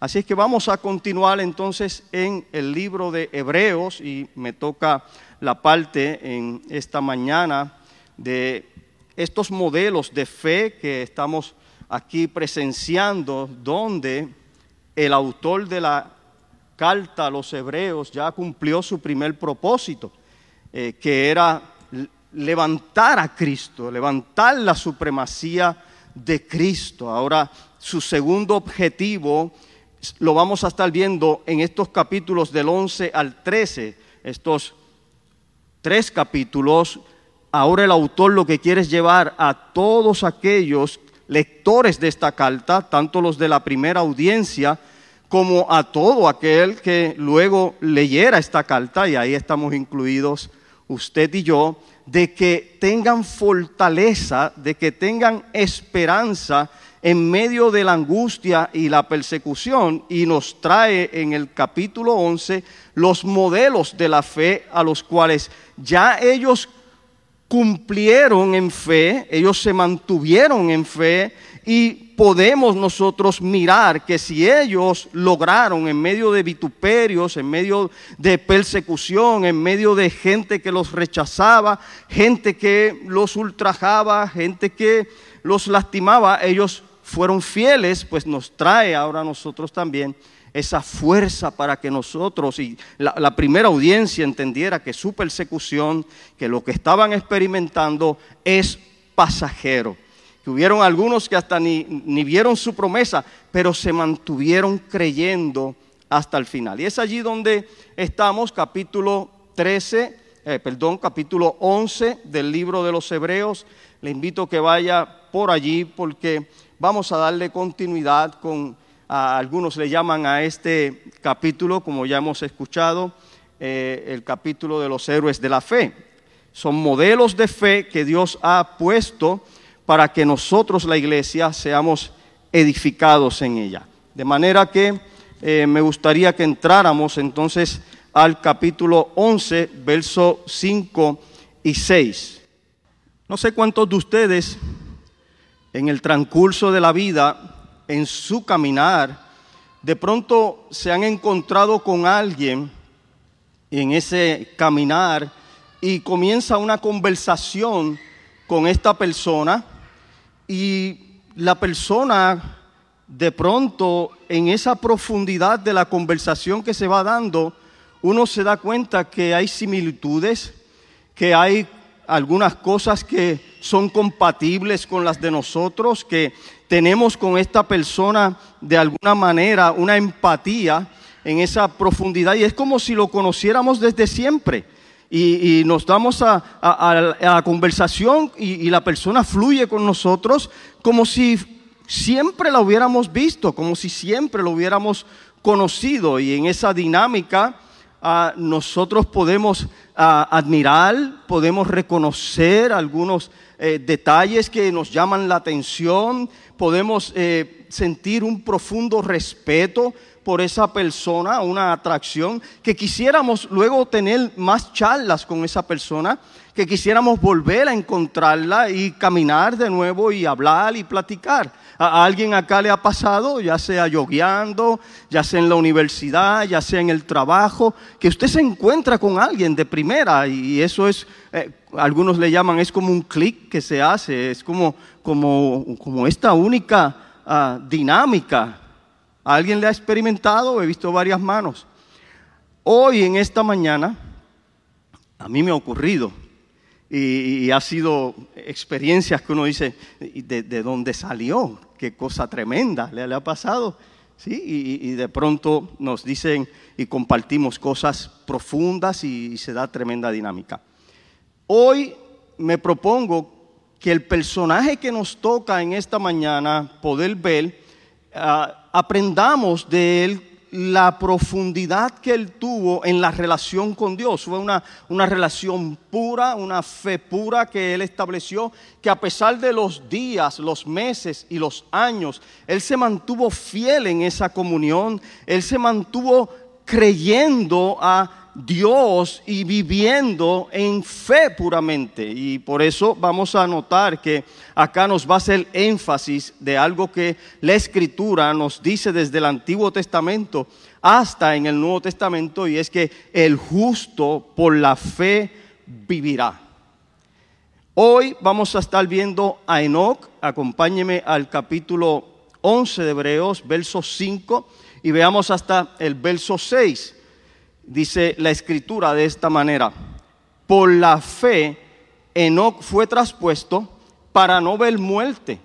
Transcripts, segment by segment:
Así es que vamos a continuar entonces en el libro de Hebreos y me toca la parte en esta mañana de estos modelos de fe que estamos aquí presenciando, donde el autor de la carta a los hebreos ya cumplió su primer propósito, eh, que era levantar a Cristo, levantar la supremacía de Cristo. Ahora, su segundo objetivo lo vamos a estar viendo en estos capítulos del 11 al 13, estos tres capítulos. Ahora el autor lo que quiere es llevar a todos aquellos lectores de esta carta, tanto los de la primera audiencia, como a todo aquel que luego leyera esta carta, y ahí estamos incluidos usted y yo, de que tengan fortaleza, de que tengan esperanza en medio de la angustia y la persecución y nos trae en el capítulo 11 los modelos de la fe a los cuales ya ellos cumplieron en fe, ellos se mantuvieron en fe y podemos nosotros mirar que si ellos lograron en medio de vituperios, en medio de persecución, en medio de gente que los rechazaba, gente que los ultrajaba, gente que los lastimaba, ellos fueron fieles, pues nos trae ahora a nosotros también esa fuerza para que nosotros y la, primera audiencia entendiera que su persecución, que lo que estaban experimentando es pasajero. Que hubieron algunos que hasta ni, ni vieron su promesa, pero se mantuvieron creyendo hasta el final. Y es allí donde estamos, capítulo 13, eh, perdón, capítulo 11 del libro de los Hebreos. Le invito que vaya por allí porque vamos a darle continuidad con algunos le llaman a este capítulo, como ya hemos escuchado, eh, el capítulo de los héroes de la fe. Son modelos de fe que Dios ha puesto para que nosotros, la iglesia, seamos edificados en ella. De manera que eh, me gustaría que entráramos entonces al capítulo 11, verso 5 y 6. No sé cuántos de ustedes en el transcurso de la vida en su caminar, de pronto se han encontrado con alguien en ese caminar y comienza una conversación con esta persona y la persona de pronto en esa profundidad de la conversación que se va dando, uno se da cuenta que hay similitudes, que hay algunas cosas que son compatibles con las de nosotros, que tenemos con esta persona de alguna manera una empatía en esa profundidad y es como si lo conociéramos desde siempre. Y, nos damos a, la conversación y, y la persona fluye con nosotros como si siempre la hubiéramos visto, como si siempre lo hubiéramos conocido. Y en esa dinámica nosotros podemos admirar, podemos reconocer algunos eh, detalles que nos llaman la atención, podemos eh, sentir un profundo respeto por esa persona, una atracción, que quisiéramos luego tener más charlas con esa persona, que quisiéramos volver a encontrarla y caminar de nuevo y hablar y platicar. ¿A alguien acá le ha pasado, ya sea yogueando, ya sea en la universidad, ya sea en el trabajo, que usted se encuentra con alguien de primera y eso es, eh, algunos le llaman, es como un clic que se hace, es como, como, como esta única ah, dinámica. ¿Alguien le ha experimentado? He visto varias manos. Hoy en esta mañana, a mí me ha ocurrido y, ha sido experiencias que uno dice, ¿de, de dónde salió? qué cosa tremenda le, ha pasado. ¿sí? Y, de pronto nos dicen y compartimos cosas profundas y, se da tremenda dinámica. Hoy me propongo que el personaje que nos toca en esta mañana poder ver, ah, aprendamos de él la profundidad que él tuvo en la relación con Dios. Fue una, una, relación pura, una fe pura que él estableció, que a pesar de los días, los meses y los años, él se mantuvo fiel en esa comunión, él se mantuvo creyendo a Dios y viviendo en fe puramente. Y por eso vamos a notar que acá nos va a hacer énfasis de algo que la escritura nos dice desde el Antiguo Testamento hasta en el Nuevo Testamento y es que el justo por la fe vivirá. Hoy vamos a estar viendo a Enoch. Acompáñeme al capítulo 11 de Hebreos, verso 5, y veamos hasta el verso 6. Dice la escritura de esta manera, por la fe Enoch fue traspuesto para no ver muerte,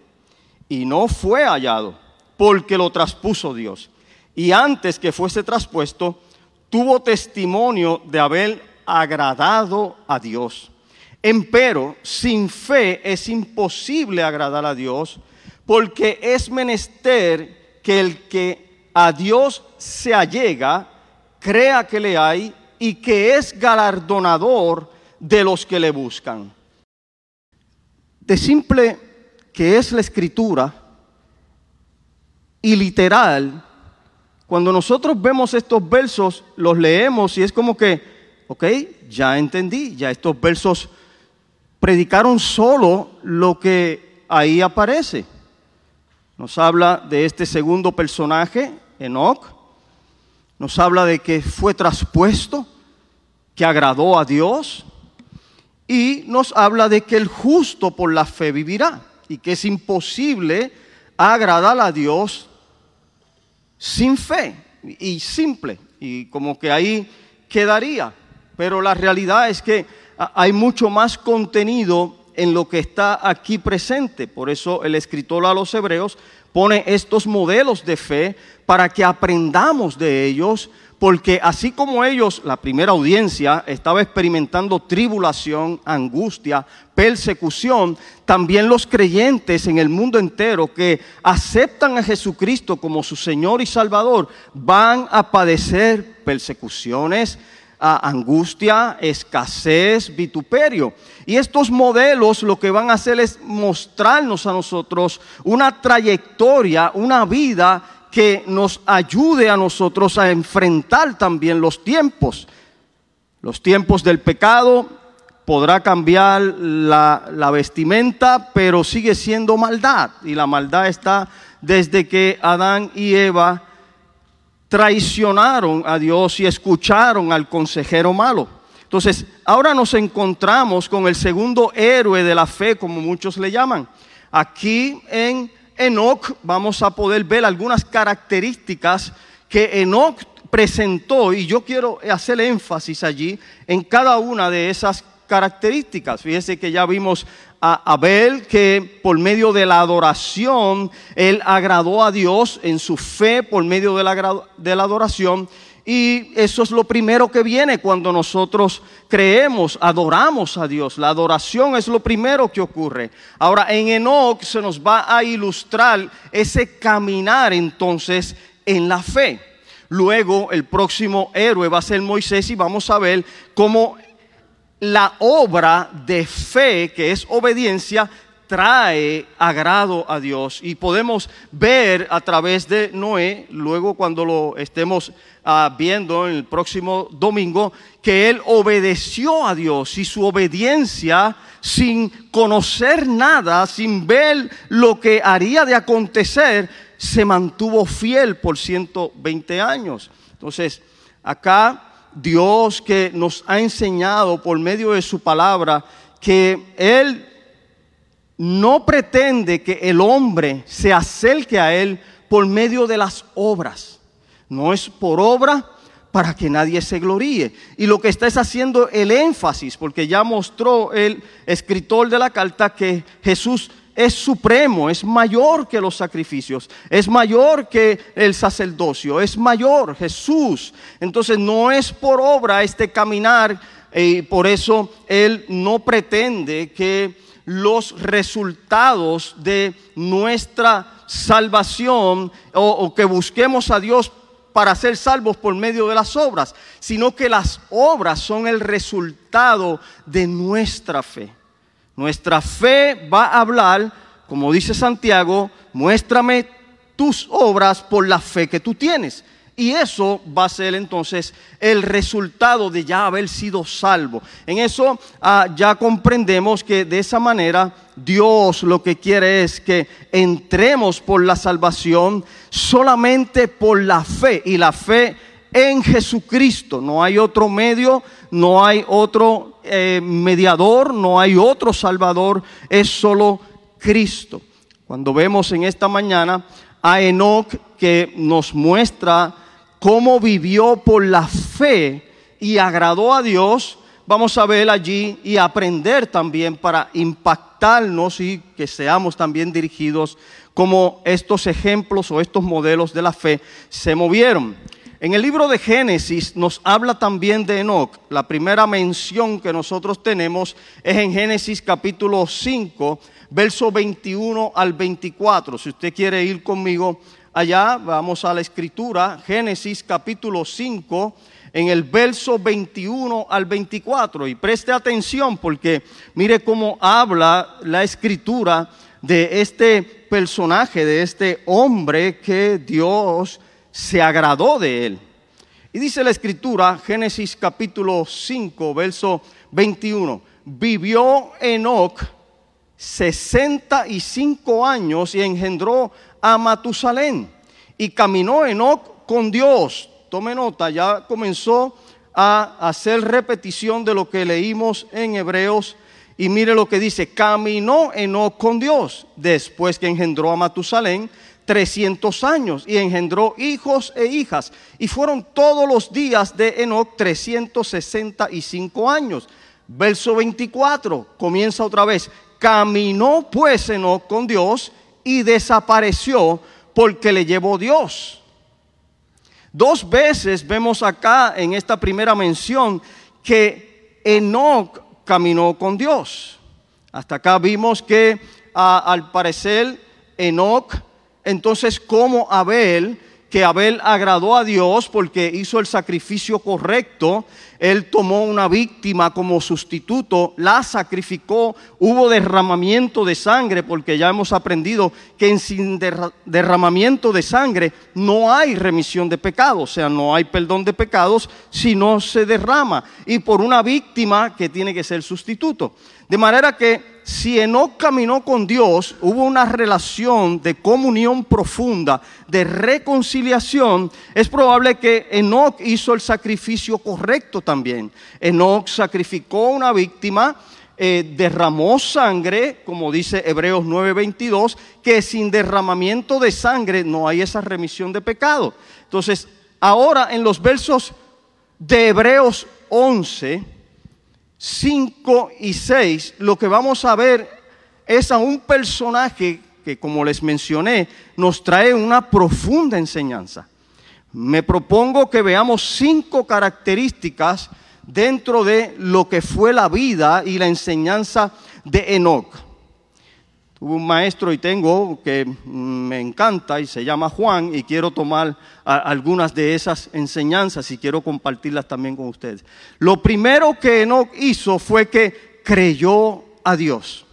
y no fue hallado, porque lo traspuso Dios. Y antes que fuese traspuesto, tuvo testimonio de haber agradado a Dios. Empero, sin fe es imposible agradar a Dios, porque es menester que el que a Dios se allega, crea que le hay y que es galardonador de los que le buscan. De simple que es la escritura y literal, cuando nosotros vemos estos versos, los leemos y es como que, ok, ya entendí, ya estos versos predicaron solo lo que ahí aparece. Nos habla de este segundo personaje, Enoch. Nos habla de que fue traspuesto, que agradó a Dios. Y nos habla de que el justo por la fe vivirá. Y que es imposible agradar a Dios sin fe. Y simple. Y como que ahí quedaría. Pero la realidad es que hay mucho más contenido en lo que está aquí presente. Por eso el escritor a los hebreos pone estos modelos de fe para que aprendamos de ellos, porque así como ellos, la primera audiencia, estaba experimentando tribulación, angustia, persecución, también los creyentes en el mundo entero que aceptan a Jesucristo como su Señor y Salvador van a padecer persecuciones, angustia, escasez, vituperio. Y estos modelos lo que van a hacer es mostrarnos a nosotros una trayectoria, una vida que nos ayude a nosotros a enfrentar también los tiempos. Los tiempos del pecado podrá cambiar la, la vestimenta, pero sigue siendo maldad. Y la maldad está desde que Adán y Eva traicionaron a Dios y escucharon al consejero malo. Entonces, ahora nos encontramos con el segundo héroe de la fe, como muchos le llaman. Aquí en Enoch vamos a poder ver algunas características que Enoch presentó y yo quiero hacer énfasis allí en cada una de esas características. Fíjese que ya vimos a Abel que por medio de la adoración, él agradó a Dios en su fe por medio de la, de la adoración. Y eso es lo primero que viene cuando nosotros creemos, adoramos a Dios. La adoración es lo primero que ocurre. Ahora, en Enoch se nos va a ilustrar ese caminar entonces en la fe. Luego, el próximo héroe va a ser Moisés y vamos a ver cómo la obra de fe, que es obediencia, trae agrado a Dios. Y podemos ver a través de Noé, luego cuando lo estemos ah, viendo en el próximo domingo, que él obedeció a Dios y su obediencia sin conocer nada, sin ver lo que haría de acontecer, se mantuvo fiel por 120 años. Entonces, acá Dios que nos ha enseñado por medio de su palabra que Él no pretende que el hombre se acerque a Él por medio de las obras. No es por obra para que nadie se gloríe. Y lo que está es haciendo el énfasis, porque ya mostró el escritor de la carta que Jesús es supremo, es mayor que los sacrificios, es mayor que el sacerdocio, es mayor Jesús. Entonces no es por obra este caminar y por eso Él no pretende que los resultados de nuestra salvación o, o que busquemos a Dios para ser salvos por medio de las obras, sino que las obras son el resultado de nuestra fe. Nuestra fe va a hablar, como dice Santiago, muéstrame tus obras por la fe que tú tienes. Y eso va a ser entonces el resultado de ya haber sido salvo. En eso ah, ya comprendemos que de esa manera Dios lo que quiere es que entremos por la salvación solamente por la fe y la fe en Jesucristo. No hay otro medio, no hay otro eh, mediador, no hay otro salvador, es solo Cristo. Cuando vemos en esta mañana a Enoch que nos muestra cómo vivió por la fe y agradó a Dios, vamos a ver allí y aprender también para impactarnos y que seamos también dirigidos como estos ejemplos o estos modelos de la fe se movieron. En el libro de Génesis nos habla también de Enoch. La primera mención que nosotros tenemos es en Génesis capítulo 5, verso 21 al 24. Si usted quiere ir conmigo allá, vamos a la escritura, Génesis capítulo 5, en el verso 21 al 24. Y preste atención porque mire cómo habla la escritura de este personaje, de este hombre que Dios se agradó de él. Y dice la escritura, Génesis capítulo 5, verso 21, vivió Enoch 65 años y engendró a Matusalén. Y caminó Enoch con Dios. Tome nota, ya comenzó a hacer repetición de lo que leímos en Hebreos. Y mire lo que dice, caminó Enoch con Dios después que engendró a Matusalén 300 años y engendró hijos e hijas. Y fueron todos los días de Enoch 365 años. Verso 24 comienza otra vez. Caminó pues Enoch con Dios y desapareció porque le llevó Dios. Dos veces vemos acá en esta primera mención que Enoch caminó con Dios. Hasta acá vimos que al parecer Enoch entonces como Abel, que Abel agradó a Dios porque hizo el sacrificio correcto, él tomó una víctima como sustituto, la sacrificó, hubo derramamiento de sangre, porque ya hemos aprendido que sin derramamiento de sangre no hay remisión de pecados, o sea, no hay perdón de pecados si no se derrama, y por una víctima que tiene que ser sustituto. De manera que si Enoch caminó con Dios, hubo una relación de comunión profunda, de reconciliación, es probable que Enoch hizo el sacrificio correcto también. Enoch sacrificó una víctima, eh, derramó sangre, como dice Hebreos 9:22, que sin derramamiento de sangre no hay esa remisión de pecado. Entonces, ahora en los versos de Hebreos 11, 5 y 6, lo que vamos a ver es a un personaje que, como les mencioné, nos trae una profunda enseñanza. Me propongo que veamos cinco características dentro de lo que fue la vida y la enseñanza de Enoch. Tuve un maestro y tengo que me encanta y se llama Juan y quiero tomar algunas de esas enseñanzas y quiero compartirlas también con ustedes. Lo primero que Enoch hizo fue que creyó a Dios.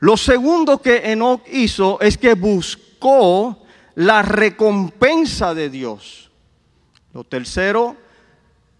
Lo segundo que Enoch hizo es que buscó la recompensa de Dios. Lo tercero,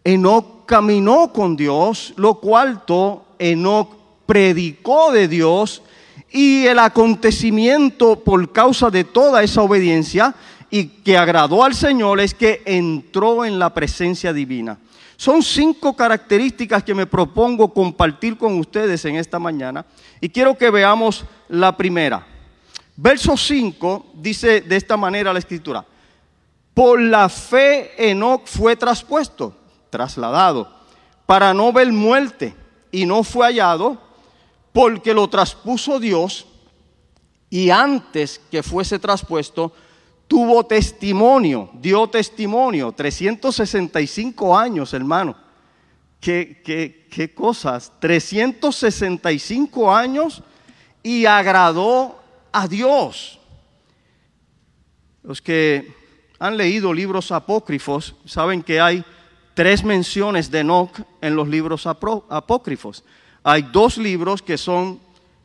Enoch caminó con Dios. Lo cuarto, Enoch predicó de Dios y el acontecimiento por causa de toda esa obediencia y que agradó al Señor es que entró en la presencia divina. Son cinco características que me propongo compartir con ustedes en esta mañana y quiero que veamos la primera. Verso 5 dice de esta manera la escritura, por la fe Enoch fue traspuesto, trasladado, para no ver muerte y no fue hallado porque lo traspuso Dios y antes que fuese traspuesto, tuvo testimonio, dio testimonio, 365 años, hermano. ¿Qué, qué, qué cosas? 365 años y agradó a Dios. Los que han leído libros apócrifos saben que hay tres menciones de Enoch en los libros apócrifos hay dos libros que son,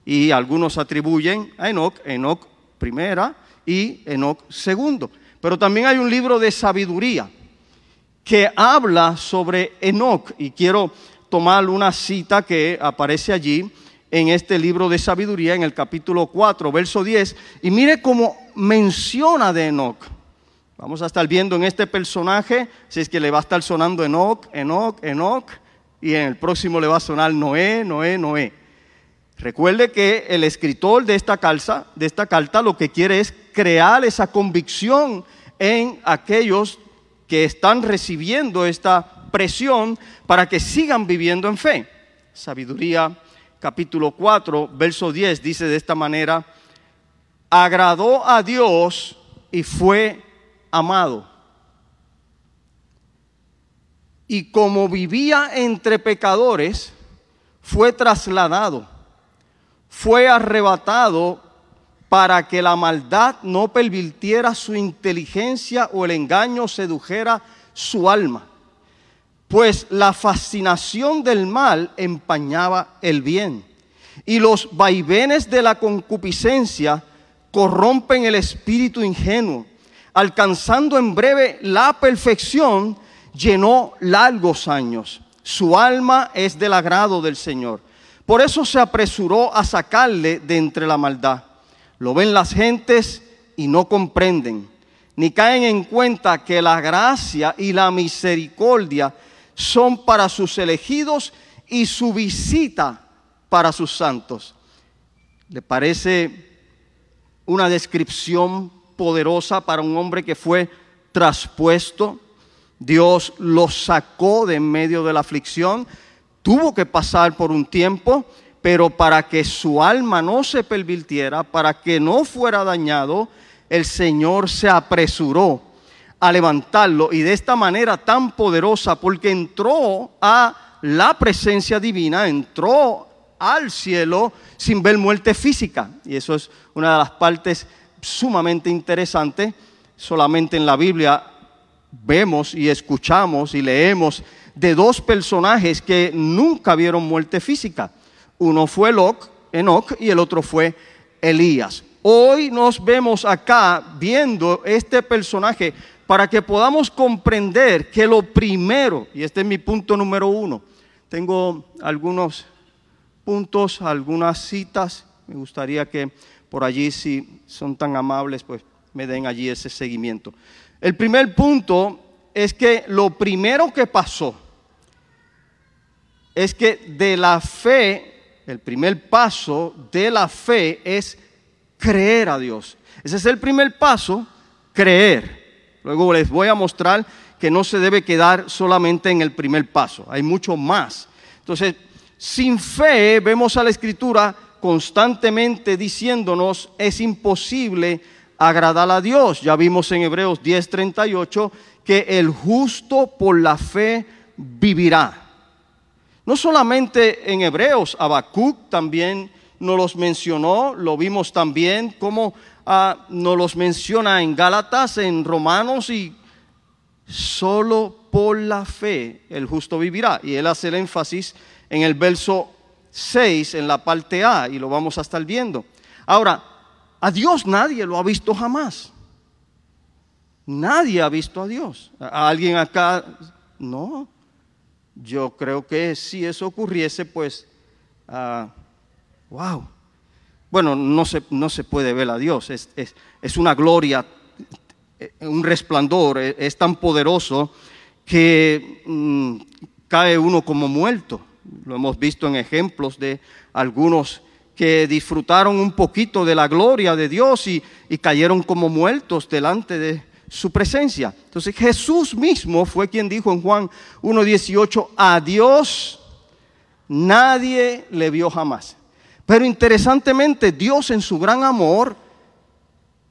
y algunos atribuyen a Enoch, Enoch primera y Enoch segundo. Pero también hay un libro de sabiduría que habla sobre Enoch. Y quiero tomar una cita que aparece allí en este libro de sabiduría, en el capítulo 4, verso 10. Y mire cómo menciona de Enoch. Vamos a estar viendo en este personaje, si es que le va a estar sonando Enoch, Enoch, Enoch, y en el próximo le va a sonar Noé, Noé, Noé. Recuerde que el escritor de esta, calza, de esta carta lo que quiere es crear esa convicción en aquellos que están recibiendo esta presión para que sigan viviendo en fe. Sabiduría capítulo 4, verso 10 dice de esta manera, agradó a Dios y fue amado. Y como vivía entre pecadores, fue trasladado, fue arrebatado para que la maldad no pervirtiera su inteligencia o el engaño sedujera su alma. Pues la fascinación del mal empañaba el bien y los vaivenes de la concupiscencia corrompen el espíritu ingenuo alcanzando en breve la perfección, llenó largos años. Su alma es del agrado del Señor. Por eso se apresuró a sacarle de entre la maldad. Lo ven las gentes y no comprenden, ni caen en cuenta que la gracia y la misericordia son para sus elegidos y su visita para sus santos. ¿Le parece una descripción poderosa para un hombre que fue traspuesto. Dios lo sacó de en medio de la aflicción. Tuvo que pasar por un tiempo, pero para que su alma no se pervirtiera, para que no fuera dañado, el Señor se apresuró a levantarlo y de esta manera tan poderosa, porque entró a la presencia divina, entró al cielo sin ver muerte física. Y eso es una de las partes sumamente interesante. Solamente en la Biblia vemos y escuchamos y leemos de dos personajes que nunca vieron muerte física. Uno fue Enoch y el otro fue Elías. Hoy nos vemos acá viendo este personaje para que podamos comprender que lo primero, y este es mi punto número uno, tengo algunos puntos, algunas citas, me gustaría que por allí, si son tan amables, pues me den allí ese seguimiento. El primer punto es que lo primero que pasó es que de la fe, el primer paso de la fe es creer a Dios. Ese es el primer paso, creer. Luego les voy a mostrar que no se debe quedar solamente en el primer paso, hay mucho más. Entonces, sin fe vemos a la escritura constantemente diciéndonos es imposible agradar a Dios. Ya vimos en Hebreos 10:38 que el justo por la fe vivirá. No solamente en Hebreos, Habacuc también nos los mencionó, lo vimos también como ah, nos los menciona en Gálatas, en Romanos y solo por la fe el justo vivirá. Y él hace el énfasis en el verso 6 en la parte A y lo vamos a estar viendo. Ahora, a Dios nadie lo ha visto jamás. Nadie ha visto a Dios. ¿A alguien acá? No. Yo creo que si eso ocurriese, pues, uh, wow. Bueno, no se, no se puede ver a Dios. Es, es, es una gloria, un resplandor. Es, tan poderoso que mm, cae uno como muerto. Lo hemos visto en ejemplos de algunos que disfrutaron un poquito de la gloria de Dios y, cayeron como muertos delante de su presencia. Entonces Jesús mismo fue quien dijo en Juan 1.18, a Dios nadie le vio jamás. Pero interesantemente, Dios en su gran amor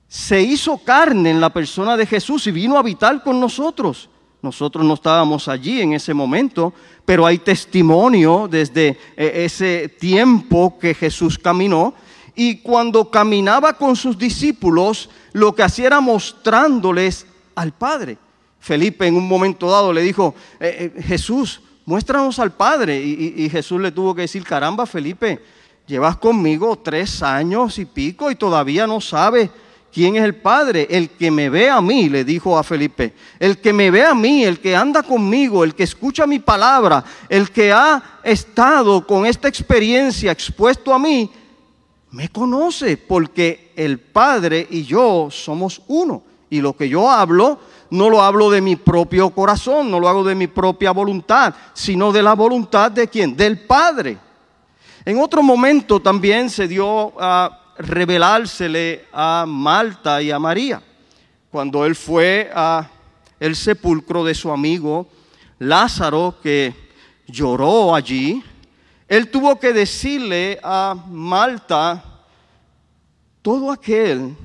se hizo carne en la persona de Jesús y vino a habitar con nosotros. Nosotros no estábamos allí en ese momento, pero hay testimonio desde eh, ese tiempo que Jesús caminó. Y cuando caminaba con sus discípulos, lo que hacía era mostrándoles al Padre. Felipe en un momento dado le dijo, eh, eh, Jesús, muéstranos al Padre. Y, y, Jesús le tuvo que decir, caramba, Felipe, llevas conmigo tres años y pico y todavía no sabes quién es el Padre. El que me ve a mí, le dijo a Felipe, el que me ve a mí, el que anda conmigo, el que escucha mi palabra, el que ha estado con esta experiencia expuesto a mí, me conoce porque el Padre y yo somos uno. Y lo que yo hablo, no lo hablo de mi propio corazón, no lo hago de mi propia voluntad, sino de la voluntad de quién? Del Padre. En otro momento también se dio a revelársele a Malta y a María, cuando él fue a el sepulcro de su amigo Lázaro que lloró allí, él tuvo que decirle a Malta, todo aquel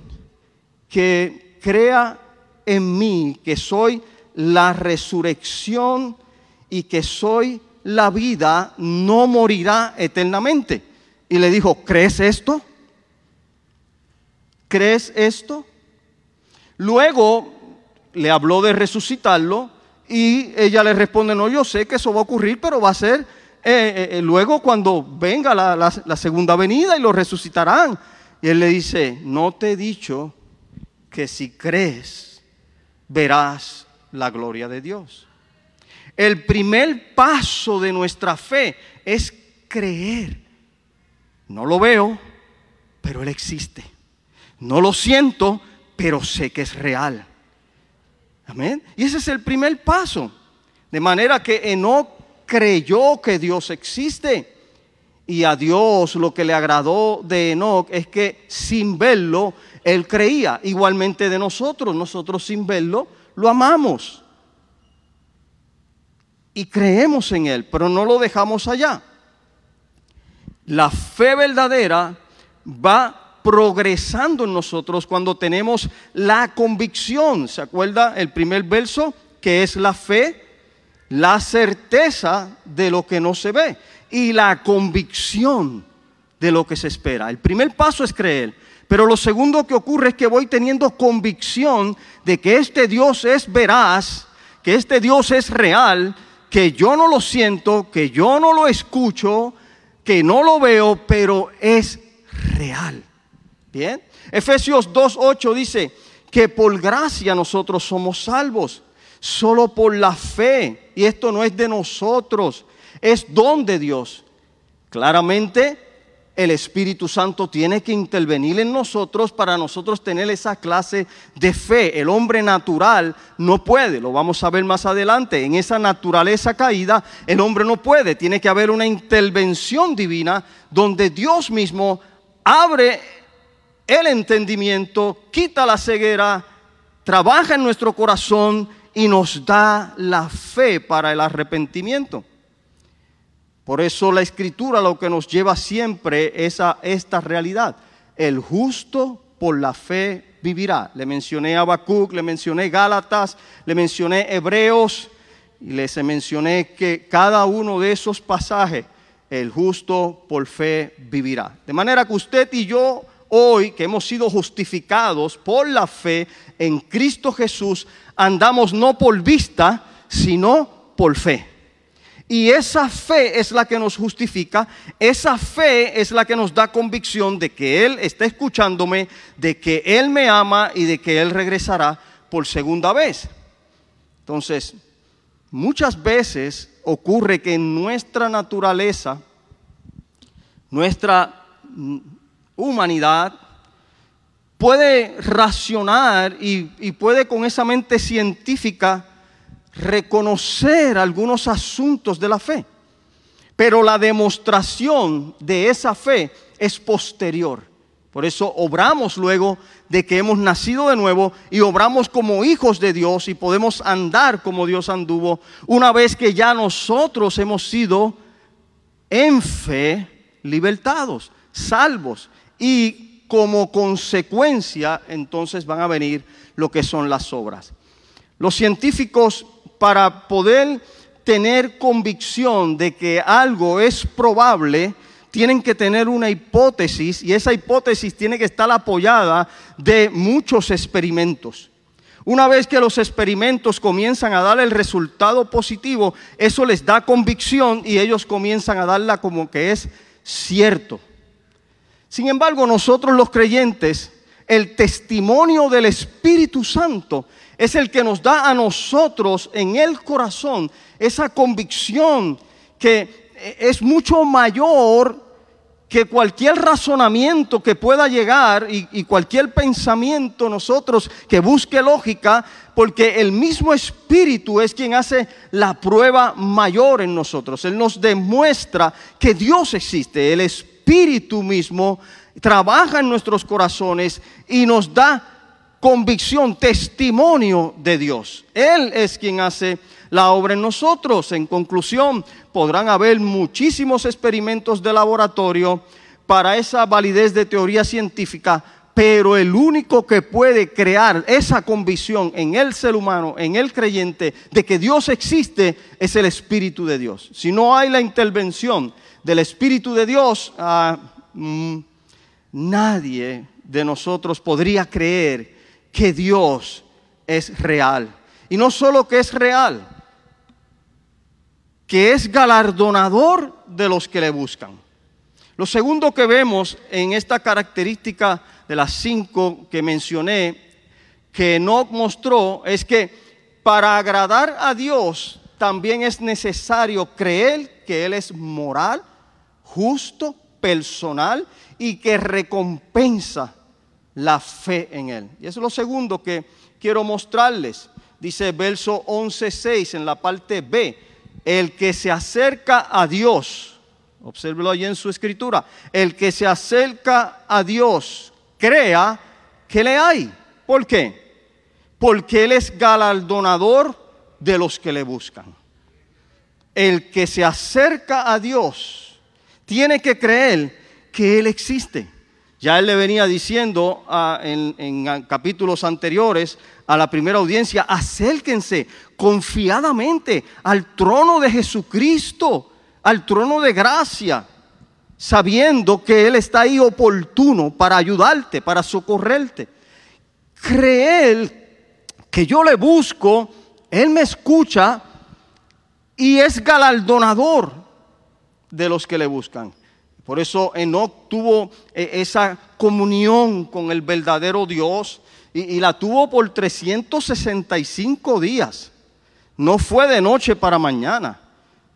que crea en mí, que soy la resurrección y que soy la vida, no morirá eternamente. Y le dijo, ¿crees esto? ¿Crees esto? Luego le habló de resucitarlo y ella le responde, no, yo sé que eso va a ocurrir, pero va a ser eh, eh, luego cuando venga la, la segunda venida y lo resucitarán. Y él le dice, no te he dicho que si crees, verás la gloria de Dios. El primer paso de nuestra fe es creer. No lo veo, pero Él existe. No lo siento, pero sé que es real. Amén. Y ese es el primer paso. De manera que Enoch creyó que Dios existe. Y a Dios lo que le agradó de Enoch es que sin verlo, él creía. Igualmente de nosotros, nosotros sin verlo, lo amamos. Y creemos en Él, pero no lo dejamos allá. La fe verdadera va progresando en nosotros cuando tenemos la convicción. ¿Se acuerda el primer verso? Que es la fe, la certeza de lo que no se ve y la convicción de lo que se espera. El primer paso es creer, pero lo segundo que ocurre es que voy teniendo convicción de que este Dios es veraz, que este Dios es real, que yo no lo siento, que yo no lo escucho, que no lo veo, pero es real. Efesios 2.8 dice que por gracia nosotros somos salvos, solo por la fe. Y esto no es de nosotros, es don de Dios. Claramente el Espíritu Santo tiene que intervenir en nosotros para nosotros tener esa clase de fe. El hombre natural no puede, lo vamos a ver más adelante, en esa naturaleza caída el hombre no puede, tiene que haber una intervención divina donde Dios mismo abre el entendimiento, quita la ceguera, trabaja en nuestro corazón y nos da la fe para el arrepentimiento. Por eso la escritura lo que nos lleva siempre es a esta realidad. El justo por la fe vivirá. Le mencioné a Habacuc, le mencioné Gálatas, le mencioné Hebreos y les mencioné que cada uno de esos pasajes, el justo por fe vivirá. De manera que usted y yo hoy que hemos sido justificados por la fe en Cristo Jesús, andamos no por vista, sino por fe. Y esa fe es la que nos justifica, esa fe es la que nos da convicción de que Él está escuchándome, de que Él me ama y de que Él regresará por segunda vez. Entonces, muchas veces ocurre que en nuestra naturaleza, nuestra humanidad, puede racionar y, puede con esa mente científica reconocer algunos asuntos de la fe, pero la demostración de esa fe es posterior. Por eso obramos luego de que hemos nacido de nuevo y obramos como hijos de Dios y podemos andar como Dios anduvo una vez que ya nosotros hemos sido en fe libertados, salvos y como consecuencia entonces van a venir lo que son las obras. Los científicos para poder tener convicción de que algo es probable, tienen que tener una hipótesis y esa hipótesis tiene que estar apoyada de muchos experimentos. Una vez que los experimentos comienzan a dar el resultado positivo, eso les da convicción y ellos comienzan a darla como que es cierto. Sin embargo, nosotros los creyentes el testimonio del Espíritu Santo es el que nos da a nosotros en el corazón esa convicción que es mucho mayor que cualquier razonamiento que pueda llegar y, cualquier pensamiento nosotros que busque lógica, porque el mismo Espíritu es quien hace la prueba mayor en nosotros. Él nos demuestra que Dios existe. El Espíritu mismo trabaja en nuestros corazones y nos da convicción, testimonio de Dios. Él es quien hace la obra en nosotros. En conclusión, podrán haber muchísimos experimentos de laboratorio para esa validez de teoría científica, pero el único que puede crear esa convicción en el ser humano, en el creyente, de que Dios existe, es el Espíritu de Dios. Si no hay la intervención del Espíritu de Dios, ah, mm, nadie de nosotros podría creer que Dios es real. Y no solo que es real, que es galardonador de los que le buscan. Lo segundo que vemos en esta característica de las cinco que mencioné, que no mostró, es que para agradar a Dios también es necesario creer que Él es moral, justo, personal y que recompensa la fe en Él. Y eso es lo segundo que quiero mostrarles. Dice verso 11.6 en la parte B, el que se acerca a Dios, obsérvelo ahí en su escritura, el que se acerca a Dios, crea que le hay. ¿Por qué? Porque Él es galardonador de los que le buscan. El que se acerca a Dios tiene que creer que Él existe. Ya él le venía diciendo ah, en, capítulos anteriores a la primera audiencia, acérquense confiadamente al trono de Jesucristo, al trono de gracia, sabiendo que Él está ahí oportuno para ayudarte, para socorrerte. Creer que yo le busco, Él me escucha y es galardonador de los que le buscan. Por eso Enoch tuvo eh, esa comunión con el verdadero Dios y, la tuvo por 365 días. No fue de noche para mañana.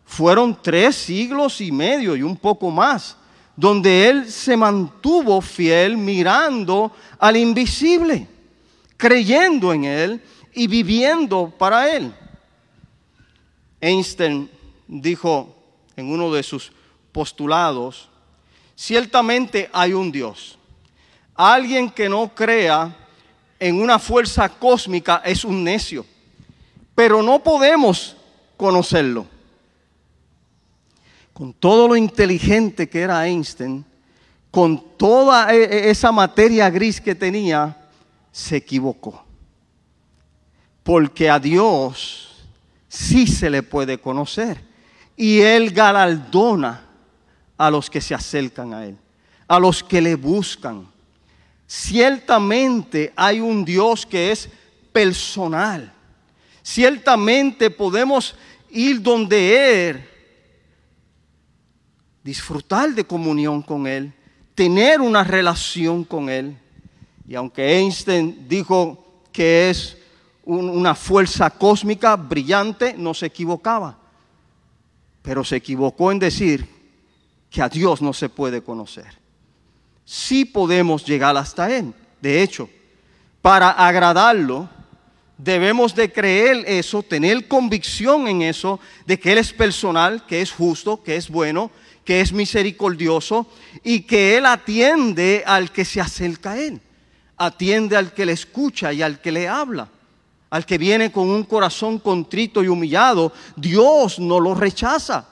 Fueron tres siglos y medio y un poco más, donde él se mantuvo fiel mirando al invisible, creyendo en él y viviendo para él. Einstein dijo en uno de sus postulados, Ciertamente hay un Dios. Alguien que no crea en una fuerza cósmica es un necio, pero no podemos conocerlo. Con todo lo inteligente que era Einstein, con toda e, e, esa materia gris que tenía, se equivocó. Porque a Dios sí se le puede conocer y Él galardona a los que se acercan a Él, a los que le buscan. Ciertamente hay un Dios que es personal. Ciertamente podemos ir donde Él, disfrutar de comunión con Él, tener una relación con Él. Y aunque Einstein dijo que es una fuerza cósmica brillante, no se equivocaba. Pero se equivocó en decir que a Dios no se puede conocer. Sí podemos llegar hasta Él. De hecho, para agradarlo, debemos de creer eso, tener convicción en eso, de que Él es personal, que es justo, que es bueno, que es misericordioso y que Él atiende al que se acerca a Él. Atiende al que le escucha y al que le habla. Al que viene con un corazón contrito y humillado, Dios no lo rechaza.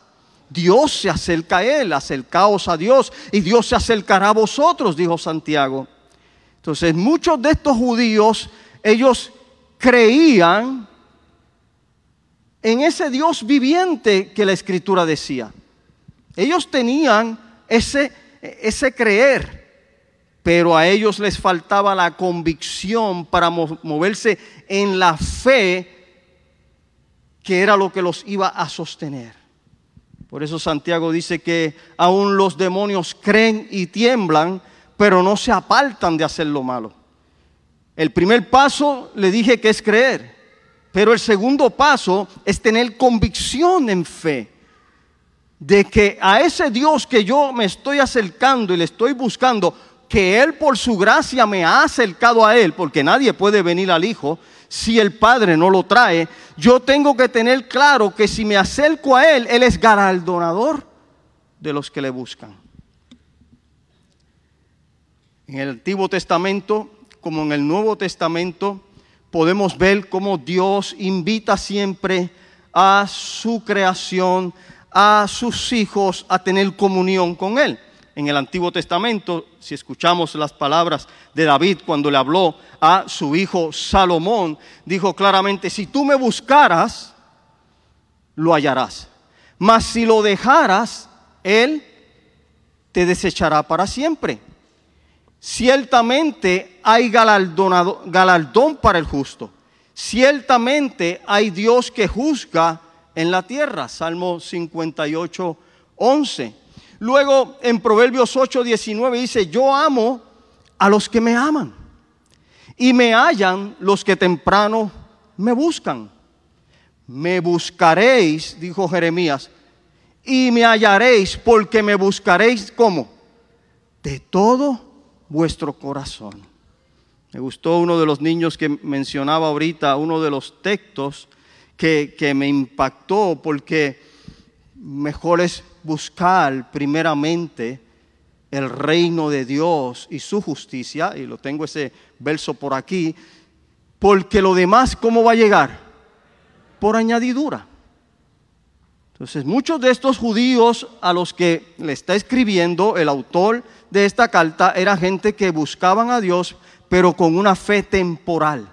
Dios se acerca a él, acercaos a Dios y Dios se acercará a vosotros, dijo Santiago. Entonces muchos de estos judíos, ellos creían en ese Dios viviente que la escritura decía. Ellos tenían ese, ese creer, pero a ellos les faltaba la convicción para moverse en la fe que era lo que los iba a sostener. Por eso Santiago dice que aún los demonios creen y tiemblan, pero no se apartan de hacer lo malo. El primer paso le dije que es creer, pero el segundo paso es tener convicción en fe de que a ese Dios que yo me estoy acercando y le estoy buscando, que Él por su gracia me ha acercado a Él, porque nadie puede venir al Hijo si el Padre no lo trae, yo tengo que tener claro que si me acerco a Él, Él es galardonador de los que le buscan. En el Antiguo Testamento como en el Nuevo Testamento, podemos ver cómo Dios invita siempre a su creación, a sus hijos a tener comunión con Él. En el Antiguo Testamento, si escuchamos las palabras de David cuando le habló a su hijo Salomón, dijo claramente, si tú me buscaras, lo hallarás. Mas si lo dejaras, Él te desechará para siempre. Ciertamente hay galardón para el justo. Ciertamente hay Dios que juzga en la tierra. Salmo 58, 11. Luego en Proverbios 8, 19 dice, yo amo a los que me aman y me hallan los que temprano me buscan. Me buscaréis, dijo Jeremías, y me hallaréis porque me buscaréis como de todo vuestro corazón. Me gustó uno de los niños que mencionaba ahorita, uno de los textos que, que me impactó porque mejor es buscar primeramente el reino de Dios y su justicia, y lo tengo ese verso por aquí, porque lo demás, ¿cómo va a llegar? Por añadidura. Entonces, muchos de estos judíos a los que le está escribiendo el autor de esta carta era gente que buscaban a Dios, pero con una fe temporal.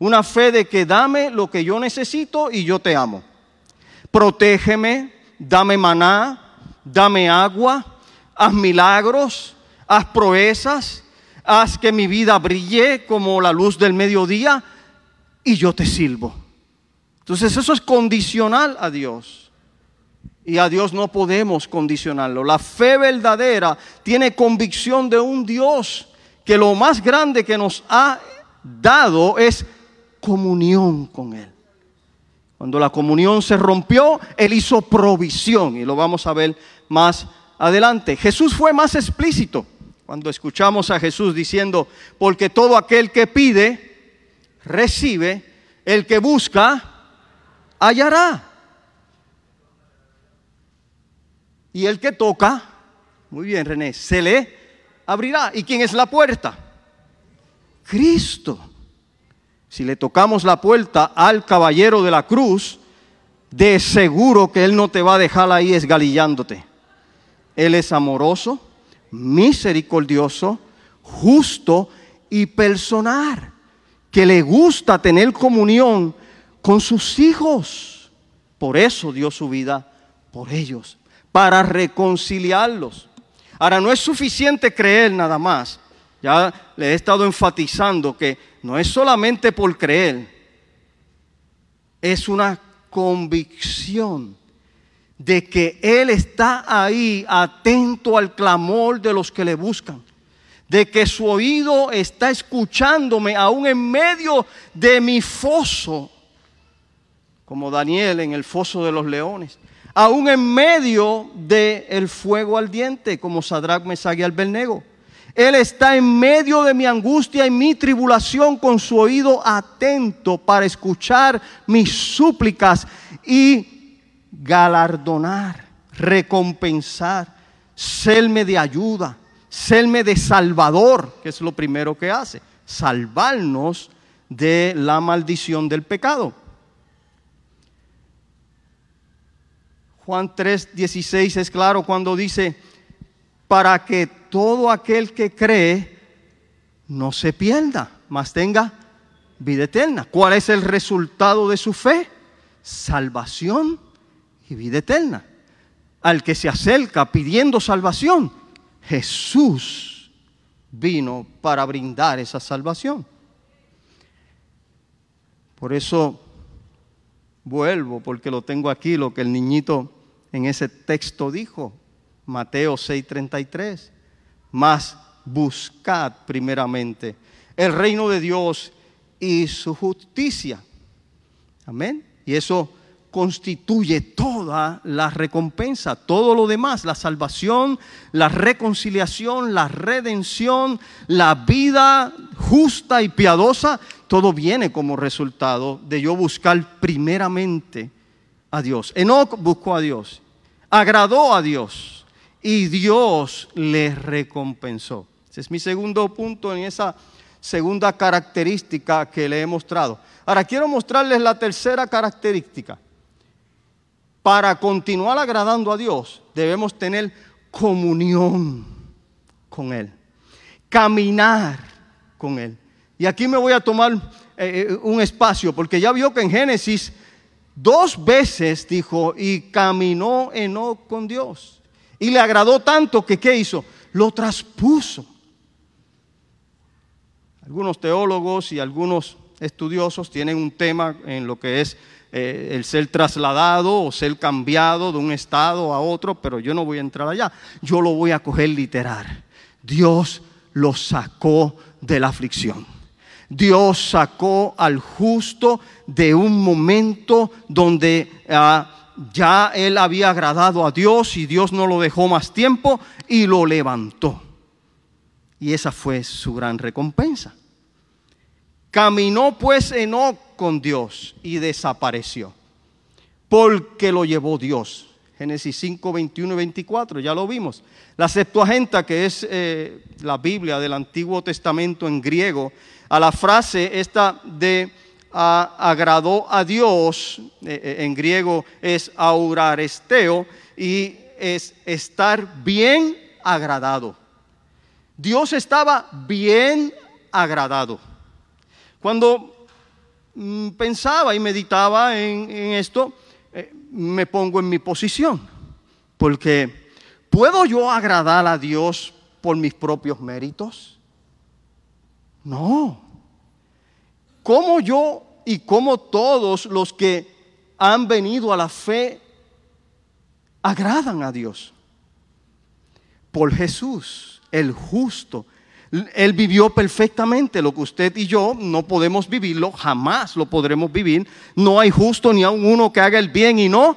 Una fe de que dame lo que yo necesito y yo te amo. Protégeme, dame maná, dame agua, haz milagros, haz proezas, haz que mi vida brille como la luz del mediodía y yo te sirvo. Entonces eso es condicional a Dios. Y a Dios no podemos condicionarlo. La fe verdadera tiene convicción de un Dios que lo más grande que nos ha dado es comunión con Él. Cuando la comunión se rompió, Él hizo provisión y lo vamos a ver más adelante. Jesús fue más explícito cuando escuchamos a Jesús diciendo, porque todo aquel que pide, recibe, el que busca, hallará. Y el que toca, muy bien René, se le abrirá. ¿Y quién es la puerta? Cristo. Si le tocamos la puerta al caballero de la cruz, de seguro que Él no te va a dejar ahí esgalillándote. Él es amoroso, misericordioso, justo y personal, que le gusta tener comunión con sus hijos. Por eso dio su vida por ellos para reconciliarlos. Ahora, no es suficiente creer nada más. Ya le he estado enfatizando que no es solamente por creer, es una convicción de que Él está ahí atento al clamor de los que le buscan, de que su oído está escuchándome aún en medio de mi foso, como Daniel en el foso de los leones aún en medio del fuego ardiente, como Sadrach, Mesach y Abednego. Él está en medio de mi angustia y mi tribulación con su oído atento para escuchar mis súplicas y galardonar, recompensar, serme de ayuda, serme de salvador, que es lo primero que hace, salvarnos de la maldición del pecado. Juan 3, 16 es claro cuando dice, para que todo aquel que cree no se pierda, mas tenga vida eterna. ¿Cuál es el resultado de su fe? Salvación y vida eterna. Al que se acerca pidiendo salvación, Jesús vino para brindar esa salvación. Por eso Vuelvo porque lo tengo aquí, lo que el niñito en ese texto dijo, Mateo 6:33. Mas buscad primeramente el reino de Dios y su justicia. Amén. Y eso constituye toda la recompensa, todo lo demás, la salvación, la reconciliación, la redención, la vida justa y piadosa, todo viene como resultado de yo buscar primeramente a Dios. Enoch buscó a Dios, agradó a Dios y Dios le recompensó. Ese es mi segundo punto en esa segunda característica que le he mostrado. Ahora quiero mostrarles la tercera característica para continuar agradando a Dios, debemos tener comunión con Él, caminar con Él. Y aquí me voy a tomar eh, eh, un espacio, porque ya vio que en Génesis dos veces dijo, y caminó Enoch con Dios. Y le agradó tanto que, ¿qué hizo? Lo traspuso. Algunos teólogos y algunos estudiosos tienen un tema en lo que es eh, el ser trasladado o ser cambiado de un estado a otro, pero yo no voy a entrar allá. Yo lo voy a coger literal. Dios lo sacó de la aflicción. Dios sacó al justo de un momento donde ah, ya él había agradado a Dios y Dios no lo dejó más tiempo y lo levantó. Y esa fue su gran recompensa. Caminó pues Enoch con Dios y desapareció, porque lo llevó Dios. Génesis 5, 21 y 24, ya lo vimos. La Septuaginta, que es eh, la Biblia del Antiguo Testamento en griego, a la frase esta de agradó a Dios, eh, eh, en griego es auraresteo, y es estar bien agradado. Dios estaba bien agradado. Cuando Mm, pensaba y meditaba en, esto, eh, me pongo en mi posición. Porque ¿puedo yo agradar a Dios por mis propios méritos? No. ¿Cómo yo y como todos los que han venido a la fe agradan a Dios? Por Jesús, el justo, él vivió perfectamente lo que usted y yo no podemos vivirlo, jamás lo podremos vivir. No hay justo ni aun uno que haga el bien y no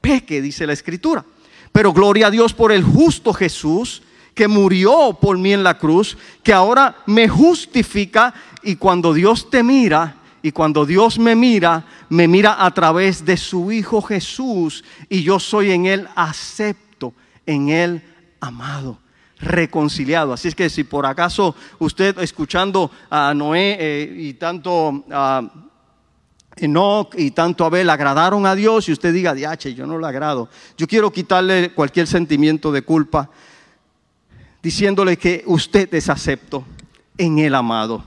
peque, dice la Escritura. Pero gloria a Dios por el justo Jesús que murió por mí en la cruz, que ahora me justifica y cuando Dios te mira y cuando Dios me mira, me mira a través de su Hijo Jesús y yo soy en Él acepto, en Él amado reconciliado. Así es que si por acaso usted escuchando a Noé eh, y tanto a Enoch y tanto Abel agradaron a Dios y usted diga, diache, yo no le agrado. Yo quiero quitarle cualquier sentimiento de culpa diciéndole que usted es acepto en el amado.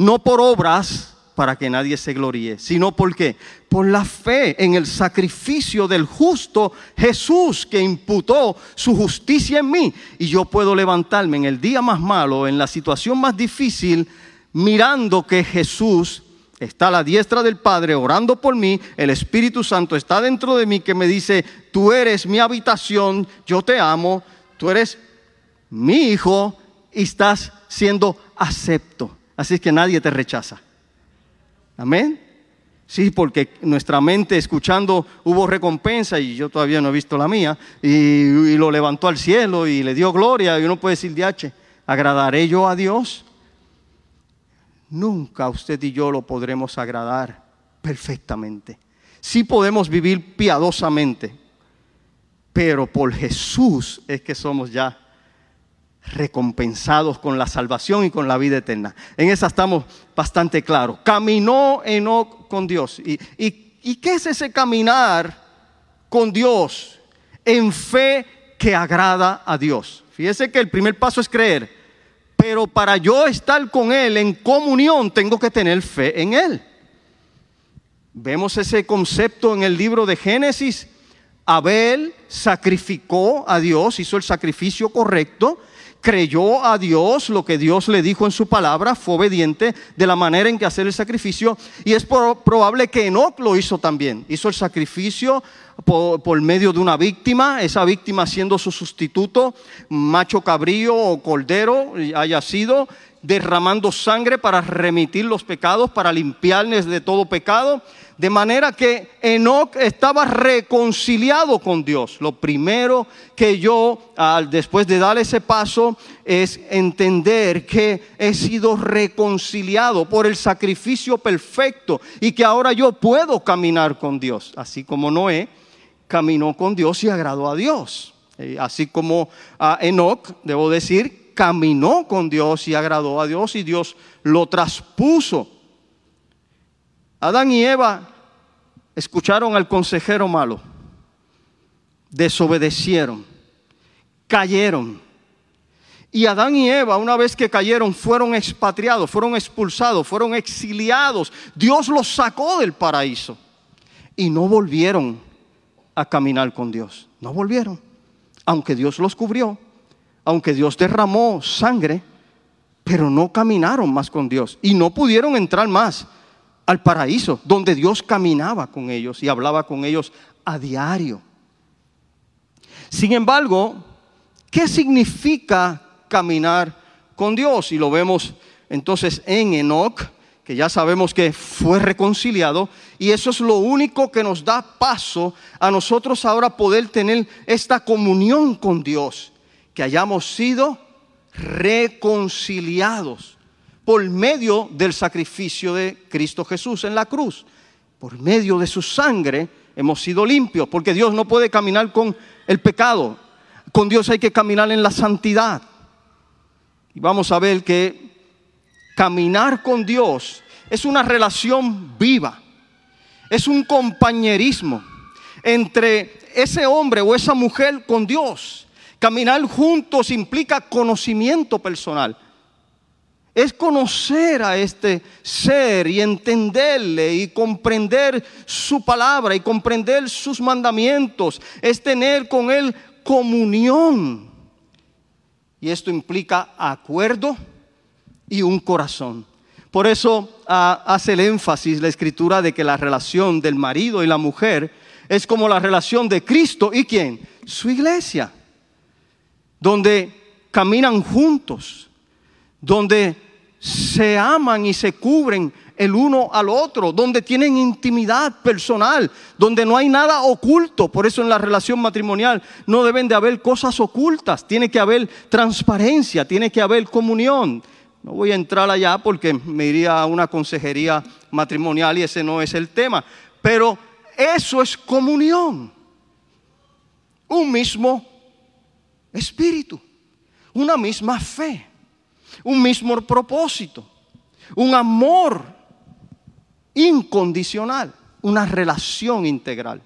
No por obras, para que nadie se gloríe, sino porque por la fe en el sacrificio del justo Jesús que imputó su justicia en mí. Y yo puedo levantarme en el día más malo, en la situación más difícil, mirando que Jesús está a la diestra del Padre orando por mí, el Espíritu Santo está dentro de mí que me dice, tú eres mi habitación, yo te amo, tú eres mi hijo y estás siendo acepto. Así es que nadie te rechaza. Amén. Sí, porque nuestra mente escuchando hubo recompensa y yo todavía no he visto la mía y, lo levantó al cielo y le dio gloria y uno puede decir, diache, ¿agradaré yo a Dios? Nunca usted y yo lo podremos agradar perfectamente. Sí podemos vivir piadosamente, pero por Jesús es que somos ya recompensados con la salvación y con la vida eterna. En esa estamos bastante claros. Caminó Enoch con Dios. ¿Y, y, qué es ese caminar con Dios en fe que agrada a Dios? Fíjese que el primer paso es creer, pero para yo estar con Él en comunión tengo que tener fe en Él. Vemos ese concepto en el libro de Génesis. Abel sacrificó a Dios, hizo el sacrificio correcto, creyó a Dios, lo que Dios le dijo en su palabra, fue obediente de la manera en que hacer el sacrificio. Y es probable que Enoch lo hizo también. Hizo el sacrificio por, por, medio de una víctima, esa víctima siendo su sustituto, macho cabrío o cordero haya sido, derramando sangre para remitir los pecados, para limpiarles de todo pecado. De manera que Enoch estaba reconciliado con Dios. Lo primero que yo, después de dar ese paso, es entender que he sido reconciliado por el sacrificio perfecto y que ahora yo puedo caminar con Dios. Así como Noé caminó con Dios y agradó a Dios. Eh, así como a Enoch, debo decir, caminó con Dios y agradó a Dios y Dios lo traspuso Adán y Eva escucharon al consejero malo, desobedecieron, cayeron. Y Adán y Eva, una vez que cayeron, fueron expatriados, fueron expulsados, fueron exiliados. Dios los sacó del paraíso y no volvieron a caminar con Dios. No volvieron. Aunque Dios los cubrió, aunque Dios derramó sangre, pero no caminaron más con Dios y no pudieron entrar más al paraíso, donde Dios caminaba con ellos y hablaba con ellos a diario. Sin embargo, ¿qué significa caminar con Dios? Y lo vemos entonces en Enoch, que ya sabemos que fue reconciliado, y eso es lo único que nos da paso a nosotros ahora poder tener esta comunión con Dios, que hayamos sido reconciliados por medio del sacrificio de Cristo Jesús en la cruz. Por medio de su sangre hemos sido limpios, porque Dios no puede caminar con el pecado. Con Dios hay que caminar en la santidad. Y vamos a ver que caminar con Dios es una relación viva, es un compañerismo entre ese hombre o esa mujer con Dios. Caminar juntos implica conocimiento personal es conocer a este ser y entenderle y comprender su palabra y comprender sus mandamientos. Es tener con él comunión. Y esto implica acuerdo y un corazón. Por eso ah, hace el énfasis la escritura de que la relación del marido y la mujer es como la relación de Cristo y quién? Su iglesia. Donde caminan juntos donde se aman y se cubren el uno al otro, donde tienen intimidad personal, donde no hay nada oculto. Por eso en la relación matrimonial no deben de haber cosas ocultas, tiene que haber transparencia, tiene que haber comunión. No voy a entrar allá porque me iría a una consejería matrimonial y ese no es el tema. Pero eso es comunión. Un mismo espíritu, una misma fe un mismo propósito, un amor incondicional, una relación integral.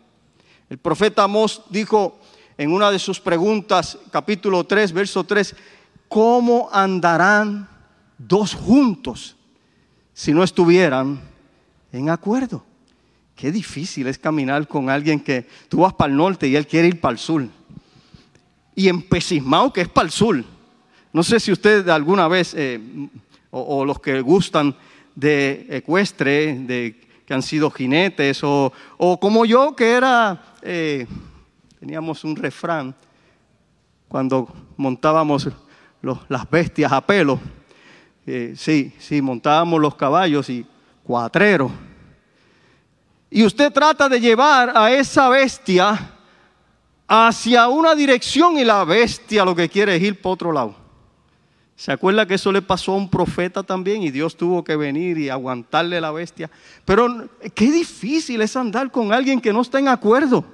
El profeta Amós dijo en una de sus preguntas, capítulo 3, verso 3, ¿cómo andarán dos juntos si no estuvieran en acuerdo? Qué difícil es caminar con alguien que tú vas para el norte y él quiere ir para el sur. Y empecismado que es para el sur. No sé si usted alguna vez, eh, o, los que gustan de ecuestre, de, que han sido jinetes, o, como yo que era, eh, teníamos un refrán cuando montábamos las bestias a pelo. Eh, sí, sí, montábamos los caballos y cuatreros. Y usted trata de llevar a esa bestia hacia una dirección y la bestia lo que quiere es ir por otro lado. ¿Se acuerda que eso le pasó a un profeta también y Dios tuvo que venir y aguantarle la bestia? Pero qué difícil es andar con alguien que no está en acuerdo.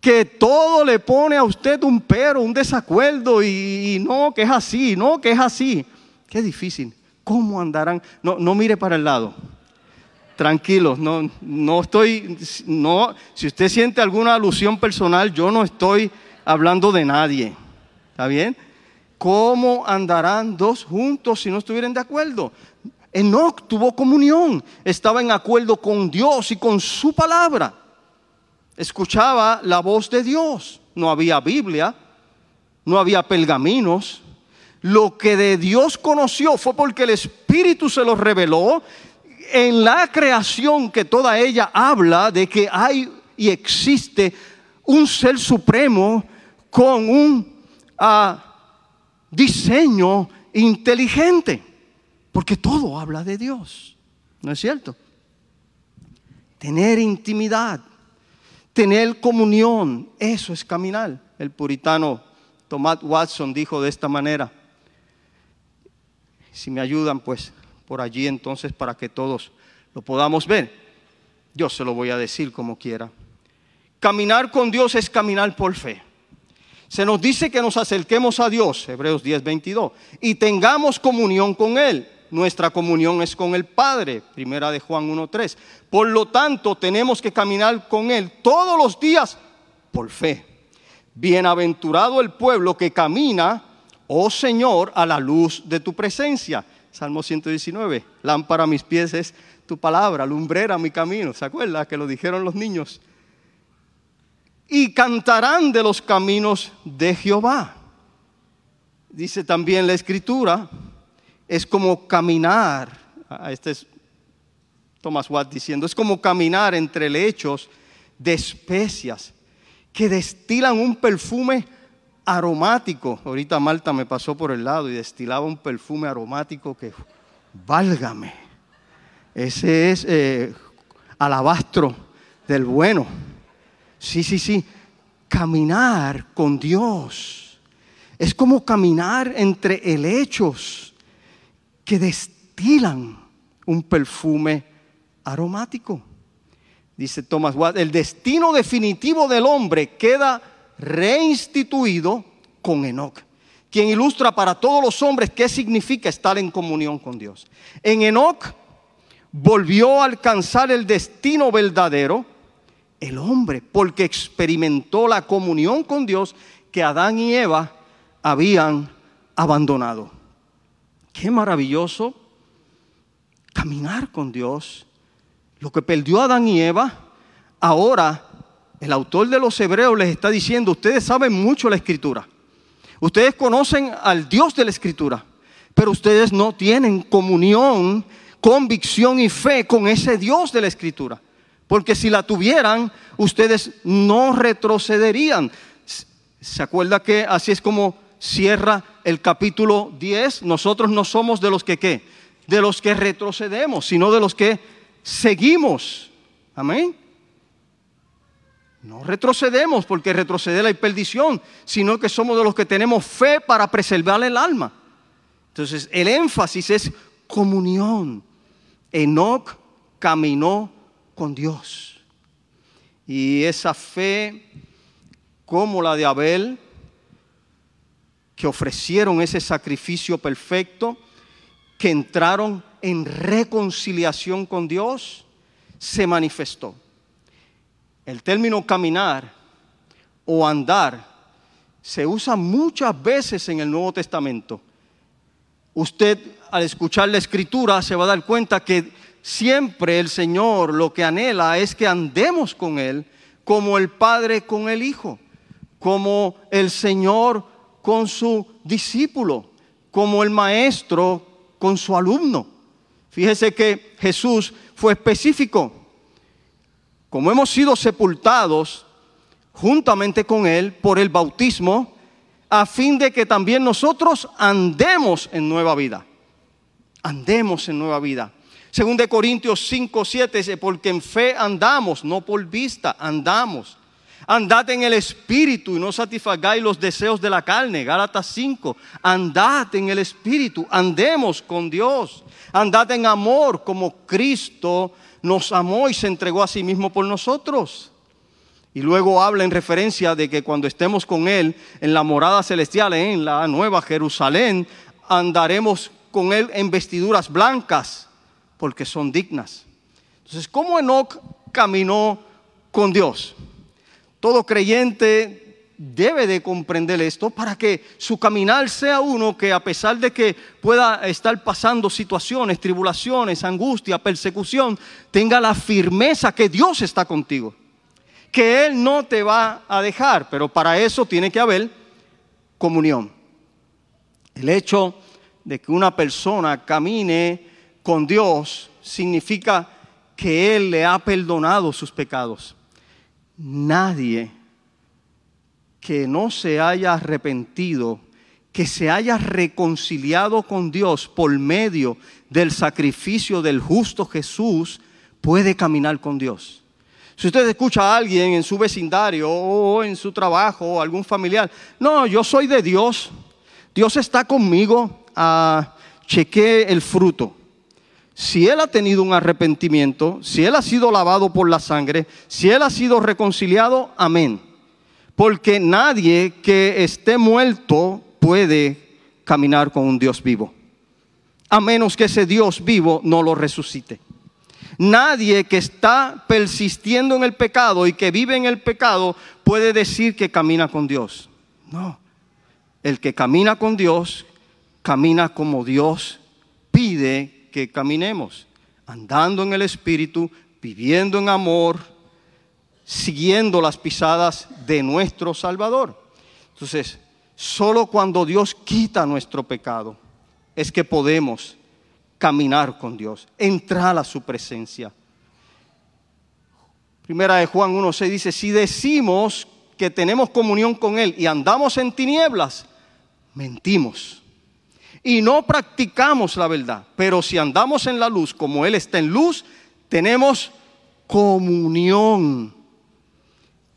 Que todo le pone a usted un pero, un desacuerdo y, no, que es así, no, que es así. Qué difícil. ¿Cómo andarán? No, no mire para el lado. Tranquilos, no, no estoy, no, si usted siente alguna alusión personal, yo no estoy hablando de nadie. ¿Está bien? ¿Cómo andarán dos juntos si no estuvieran de acuerdo? Enoch tuvo comunión, estaba en acuerdo con Dios y con su palabra. escuchaba la voz de Dios. No había Biblia, no había pergaminos. Lo que de Dios conoció fue porque el Espíritu se lo reveló en la creación que toda ella habla de que hay y existe un ser supremo con un ah, diseño inteligente, porque todo habla de Dios, ¿no es cierto? Tener intimidad, tener comunión, eso es caminar. El puritano Thomas Watson dijo de esta manera, si me ayudan pues por allí entonces para que todos lo podamos ver, yo se lo voy a decir como quiera. Caminar con Dios es caminar por fe. Se nos dice que nos acerquemos a Dios, Hebreos 10, 22, y tengamos comunión con Él. Nuestra comunión es con el Padre, primera de Juan 1.3. Por lo tanto, tenemos que caminar con Él todos los días por fe. Bienaventurado el pueblo que camina, oh Señor, a la luz de tu presencia. Salmo 119, lámpara a mis pies es tu palabra, lumbrera mi camino. ¿Se acuerda que lo dijeron los niños? y cantarán de los caminos de Jehová. Dice también la escritura, es como caminar, este es Thomas Watt diciendo, es como caminar entre lechos de especias que destilan un perfume aromático. Ahorita Malta me pasó por el lado y destilaba un perfume aromático que, válgame, ese es eh, alabastro del bueno. Sí, sí, sí. Caminar con Dios es como caminar entre helechos que destilan un perfume aromático. Dice Thomas Watt, el destino definitivo del hombre queda reinstituido con Enoch, quien ilustra para todos los hombres qué significa estar en comunión con Dios. En Enoch volvió a alcanzar el destino verdadero el hombre, porque experimentó la comunión con Dios que Adán y Eva habían abandonado. Qué maravilloso caminar con Dios. Lo que perdió Adán y Eva, ahora el autor de los Hebreos les está diciendo, ustedes saben mucho la escritura. Ustedes conocen al Dios de la escritura, pero ustedes no tienen comunión, convicción y fe con ese Dios de la escritura. Porque si la tuvieran, ustedes no retrocederían. ¿Se acuerda que así es como cierra el capítulo 10? Nosotros no somos de los que qué? De los que retrocedemos, sino de los que seguimos. Amén. No retrocedemos porque retroceder hay perdición, sino que somos de los que tenemos fe para preservar el alma. Entonces, el énfasis es comunión. Enoch caminó con Dios. Y esa fe, como la de Abel, que ofrecieron ese sacrificio perfecto, que entraron en reconciliación con Dios, se manifestó. El término caminar o andar se usa muchas veces en el Nuevo Testamento. Usted al escuchar la escritura se va a dar cuenta que siempre el Señor lo que anhela es que andemos con Él como el Padre con el Hijo, como el Señor con su discípulo, como el Maestro con su alumno. Fíjese que Jesús fue específico. Como hemos sido sepultados juntamente con Él por el bautismo, a fin de que también nosotros andemos en nueva vida. Andemos en nueva vida. Según de Corintios 5, 7 dice, porque en fe andamos, no por vista, andamos. Andad en el espíritu y no satisfagáis los deseos de la carne. Gálatas 5. Andad en el espíritu, andemos con Dios. Andad en amor como Cristo nos amó y se entregó a sí mismo por nosotros. Y luego habla en referencia de que cuando estemos con Él en la morada celestial, en la nueva Jerusalén, andaremos con Él en vestiduras blancas porque son dignas. Entonces, ¿cómo Enoch caminó con Dios? Todo creyente debe de comprender esto para que su caminar sea uno que a pesar de que pueda estar pasando situaciones, tribulaciones, angustia, persecución, tenga la firmeza que Dios está contigo. que Él no te va a dejar, pero para eso tiene que haber comunión. El hecho de que una persona camine con Dios significa que Él le ha perdonado sus pecados. Nadie que no se haya arrepentido, que se haya reconciliado con Dios por medio del sacrificio del justo Jesús, puede caminar con Dios. Si usted escucha a alguien en su vecindario o en su trabajo o algún familiar, no, yo soy de Dios, Dios está conmigo, a cheque el fruto. Si él ha tenido un arrepentimiento, si él ha sido lavado por la sangre, si él ha sido reconciliado, amén. Porque nadie que esté muerto puede caminar con un Dios vivo, a menos que ese Dios vivo no lo resucite. Nadie que está persistiendo en el pecado y que vive en el pecado puede decir que camina con Dios. No. El que camina con Dios, camina como Dios pide que caminemos, andando en el Espíritu, viviendo en amor, siguiendo las pisadas de nuestro Salvador. Entonces, solo cuando Dios quita nuestro pecado es que podemos caminar con Dios, entrar a su presencia. Primera de Juan 1.6 dice, si decimos que tenemos comunión con Él y andamos en tinieblas, mentimos. Y no practicamos la verdad. Pero si andamos en la luz como Él está en luz, tenemos comunión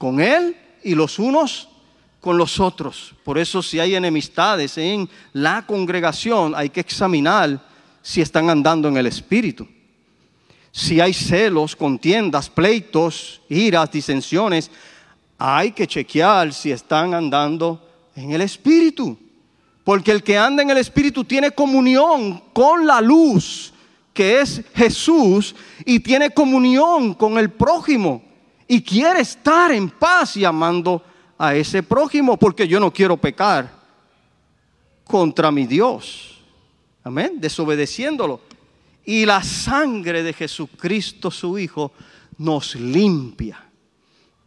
con Él y los unos con los otros. Por eso si hay enemistades en la congregación, hay que examinar si están andando en el Espíritu. Si hay celos, contiendas, pleitos, iras, disensiones, hay que chequear si están andando en el Espíritu. Porque el que anda en el Espíritu tiene comunión con la luz, que es Jesús, y tiene comunión con el prójimo. Y quiere estar en paz y amando a ese prójimo, porque yo no quiero pecar contra mi Dios. Amén. Desobedeciéndolo. Y la sangre de Jesucristo, su Hijo, nos limpia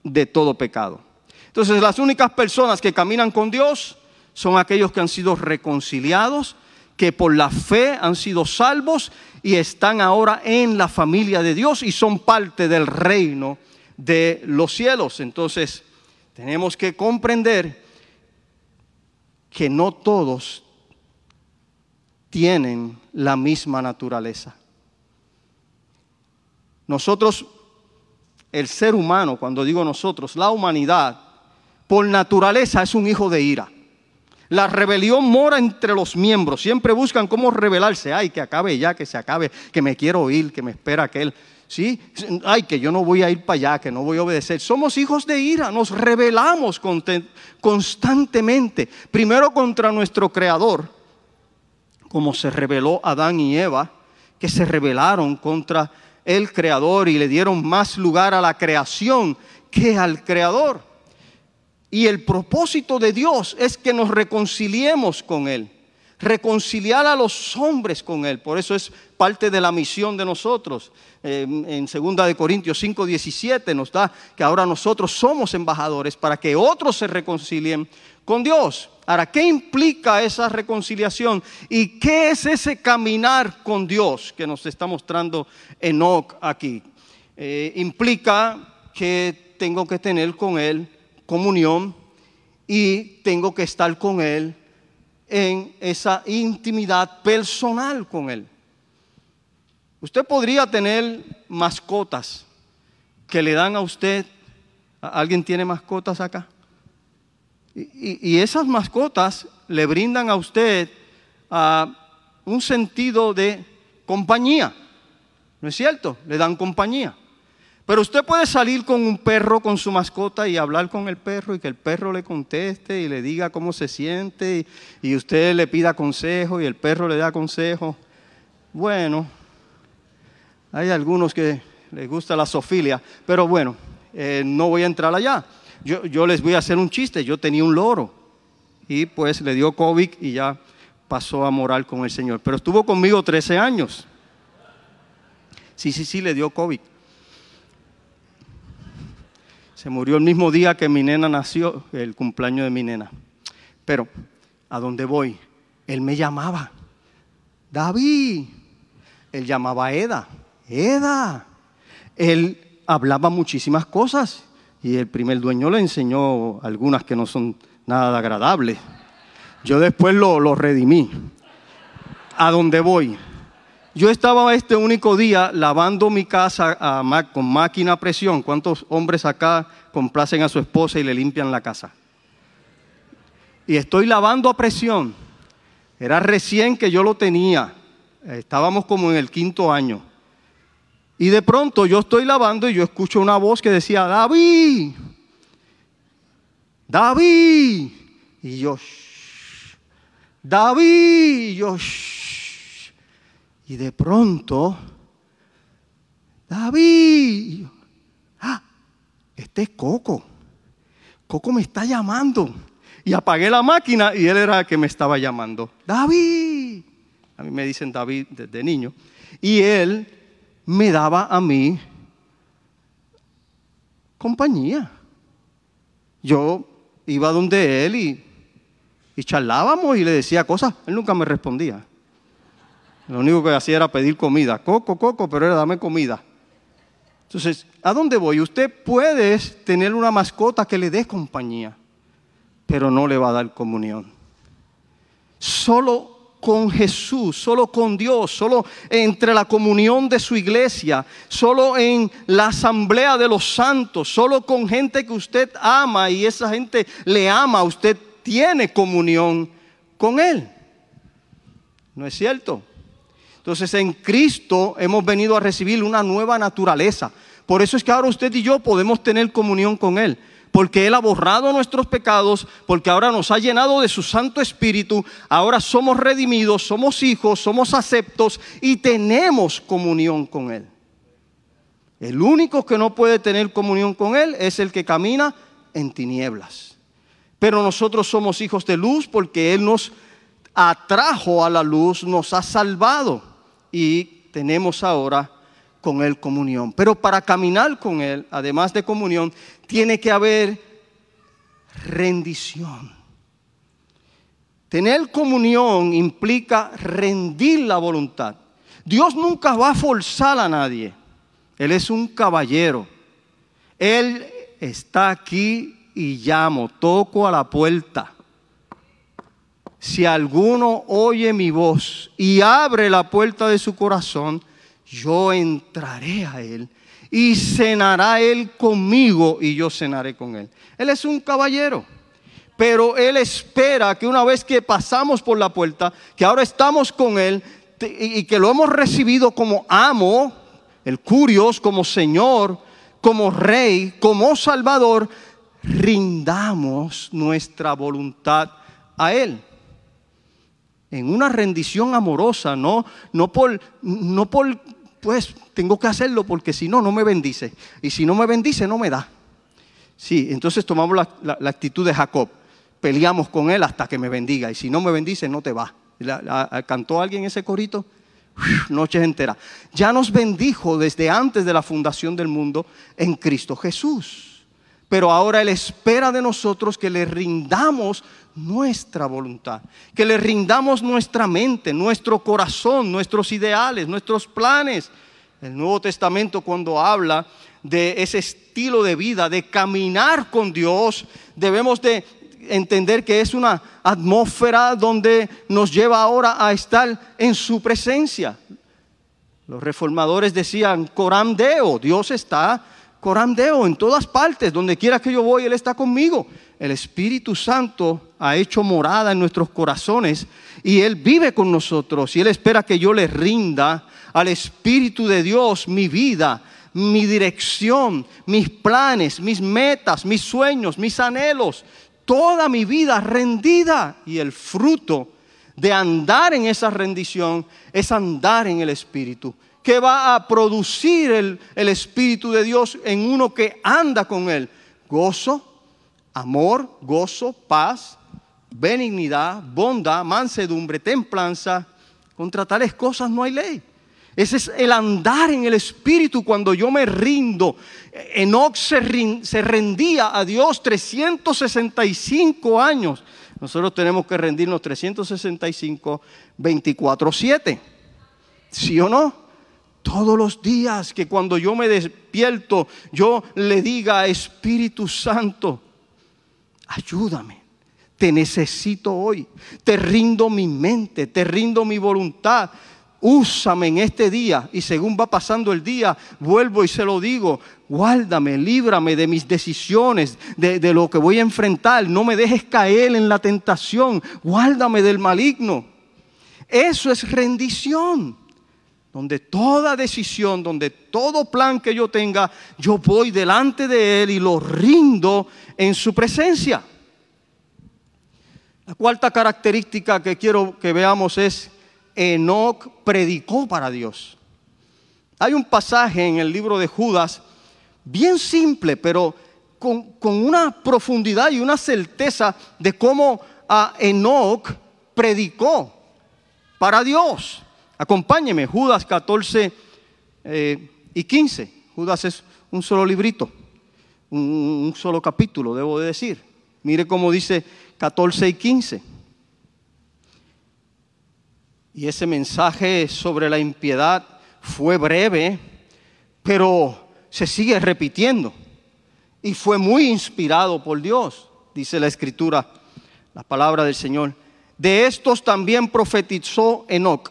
de todo pecado. Entonces las únicas personas que caminan con Dios son aquellos que han sido reconciliados, que por la fe han sido salvos y están ahora en la familia de Dios y son parte del reino de los cielos. Entonces tenemos que comprender que no todos tienen la misma naturaleza. Nosotros, el ser humano, cuando digo nosotros, la humanidad, por naturaleza es un hijo de ira. La rebelión mora entre los miembros. Siempre buscan cómo rebelarse. Ay, que acabe ya, que se acabe, que me quiero ir, que me espera aquel. ¿Sí? Ay, que yo no voy a ir para allá, que no voy a obedecer. Somos hijos de ira, nos rebelamos constantemente. Primero contra nuestro Creador como se rebeló Adán y Eva, que se rebelaron contra el Creador y le dieron más lugar a la creación que al Creador. Y el propósito de Dios es que nos reconciliemos con Él, reconciliar a los hombres con Él. Por eso es parte de la misión de nosotros. en 2 de Corintios 5, 17 nos da que ahora nosotros somos embajadores para que otros se reconcilien con Dios. Ahora, ¿qué implica esa reconciliación? ¿Y qué es ese caminar con Dios que nos está mostrando Enoch aquí? Eh, implica que tengo que tener con Él comunión y tengo que estar con Él en esa intimidad personal con Él. Usted podría tener mascotas que le dan a usted. ¿Alguien tiene mascotas acá? Y, esas mascotas le brindan a usted un sentido de compañía. ¿No es cierto? Le dan compañía. Pero usted puede salir con un perro, con su mascota y hablar con el perro y que el perro le conteste y le diga cómo se siente y, usted le pida consejo y el perro le da consejo. Bueno, hay algunos que les gusta la sofilia, pero bueno, eh, no voy a entrar allá yo, les voy a hacer un chiste, yo tenía un loro y pues le dio COVID y ya pasó a morar con el Señor. Pero estuvo conmigo 13 años. Sí, sí, sí, le dio COVID. Se murió el mismo día que mi nena nació, el cumpleaños de mi nena. Pero, ¿a dónde voy? Él me llamaba. David. Él llamaba a Eda. Eda. Él hablaba muchísimas cosas y el primer dueño le enseñó algunas que no son nada agradables. Yo después lo, lo redimí. ¿A dónde voy? Yo estaba este único día lavando mi casa con máquina a presión. ¿Cuántos hombres acá complacen a su esposa y le limpian la casa? Y estoy lavando a presión. Era recién que yo lo tenía. Estábamos como en el quinto año. Y de pronto yo estoy lavando y yo escucho una voz que decía, David, David. Y yo, David. Y yo, Y de pronto, David. ah, este es Coco. Coco me está llamando. Y apagué la máquina y él era el que me estaba llamando. David. A mí me dicen David desde niño. Y él me daba a mí compañía. Yo iba donde él y, y charlábamos y le decía cosas. Él nunca me respondía. Lo único que hacía era pedir comida. Coco, coco, pero era dame comida. Entonces, ¿a dónde voy? Usted puede tener una mascota que le dé compañía, pero no le va a dar comunión. Solo con Jesús, solo con Dios, solo entre la comunión de su iglesia, solo en la asamblea de los santos, solo con gente que usted ama y esa gente le ama, usted tiene comunión con Él. ¿No es cierto? Entonces en Cristo hemos venido a recibir una nueva naturaleza. Por eso es que ahora usted y yo podemos tener comunión con Él porque Él ha borrado nuestros pecados, porque ahora nos ha llenado de su Santo Espíritu, ahora somos redimidos, somos hijos, somos aceptos y tenemos comunión con Él. El único que no puede tener comunión con Él es el que camina en tinieblas. Pero nosotros somos hijos de luz porque Él nos atrajo a la luz, nos ha salvado y tenemos ahora con Él comunión. Pero para caminar con Él, además de comunión, tiene que haber rendición. Tener comunión implica rendir la voluntad. Dios nunca va a forzar a nadie. Él es un caballero. Él está aquí y llamo, toco a la puerta. Si alguno oye mi voz y abre la puerta de su corazón, yo entraré a él y cenará él conmigo y yo cenaré con él. Él es un caballero, pero él espera que una vez que pasamos por la puerta, que ahora estamos con él y que lo hemos recibido como amo, el curios, como Señor, como Rey, como Salvador, rindamos nuestra voluntad a Él en una rendición amorosa, no, no, por, no por, pues tengo que hacerlo porque si no, no me bendice. Y si no me bendice, no me da. Sí, entonces tomamos la, actitud de Jacob. Peleamos con él hasta que me bendiga. Y si no me bendice, no te va. ¿Cantó alguien ese corito? noches enteras. Ya nos bendijo desde antes de la fundación del mundo en Cristo Jesús pero ahora Él espera de nosotros que le rindamos nuestra voluntad, que le rindamos nuestra mente, nuestro corazón, nuestros ideales, nuestros planes. El Nuevo Testamento cuando habla de ese estilo de vida, de caminar con Dios, debemos de entender que es una atmósfera donde nos lleva ahora a estar en su presencia. Los reformadores decían, coram deo, Dios está corandeo en todas partes, donde quiera que yo voy, Él está conmigo. El Espíritu Santo ha hecho morada en nuestros corazones y Él vive con nosotros y Él espera que yo le rinda al Espíritu de Dios mi vida, mi dirección, mis planes, mis metas, mis sueños, mis anhelos, toda mi vida rendida y el fruto de andar en esa rendición es andar en el Espíritu que va a producir el, Espíritu de Dios en uno que anda con Él. Gozo, amor, gozo, paz, benignidad, bondad, mansedumbre, templanza. Contra tales cosas no hay ley. Ese es el andar en el Espíritu cuando yo me rindo. Enoch se, se rendía a Dios 365 años. Nosotros tenemos que rendirnos 365, 24, 7. ¿Sí o no? Todos los días que cuando yo me despierto, yo le diga, Espíritu Santo, ayúdame. Te necesito hoy. Te rindo mi mente, te rindo mi voluntad úsame en este día. Y según va pasando el día, vuelvo y se lo digo, guárdame, líbrame de mis decisiones, de, de, lo que voy a enfrentar. No me dejes caer en la tentación, guárdame del maligno. Eso es rendición. Donde toda decisión, donde todo plan que yo tenga, yo voy delante de Él y lo rindo en su presencia. La cuarta característica que quiero que veamos es Enoch predicó para Dios. Hay un pasaje en el libro de Judas, bien simple, pero con, una profundidad y una certeza de cómo a Enoch predicó para Dios. Acompáñeme, Judas 14 eh, y 15. Judas es un solo librito, un, solo capítulo, debo de decir. Mire cómo dice 14 y 15. Y ese mensaje sobre la impiedad fue breve, pero se sigue repitiendo. Y fue muy inspirado por Dios, dice la escritura, la palabra del Señor. De estos también profetizó Enoc,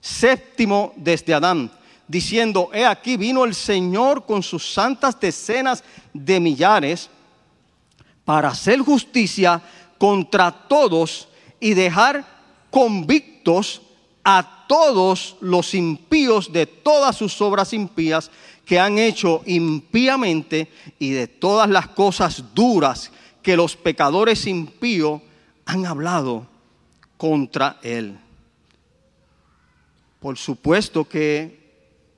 séptimo desde Adán, diciendo, he aquí vino el Señor con sus santas decenas de millares para hacer justicia contra todos y dejar convictos a todos los impíos de todas sus obras impías que han hecho impíamente y de todas las cosas duras que los pecadores impíos han hablado contra él. Por supuesto que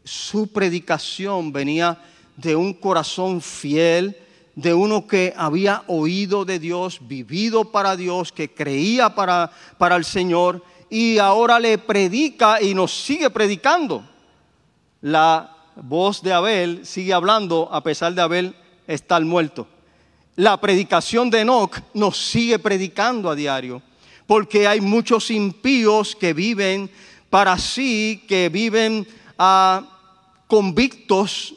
su predicación venía de un corazón fiel, de uno que había oído de Dios, vivido para Dios, que creía para, para el Señor y ahora le predica y nos sigue predicando. La voz de Abel sigue hablando a pesar de Abel estar muerto. La predicación de Enoch nos sigue predicando a diario, porque hay muchos impíos que viven para sí, que viven ah, convictos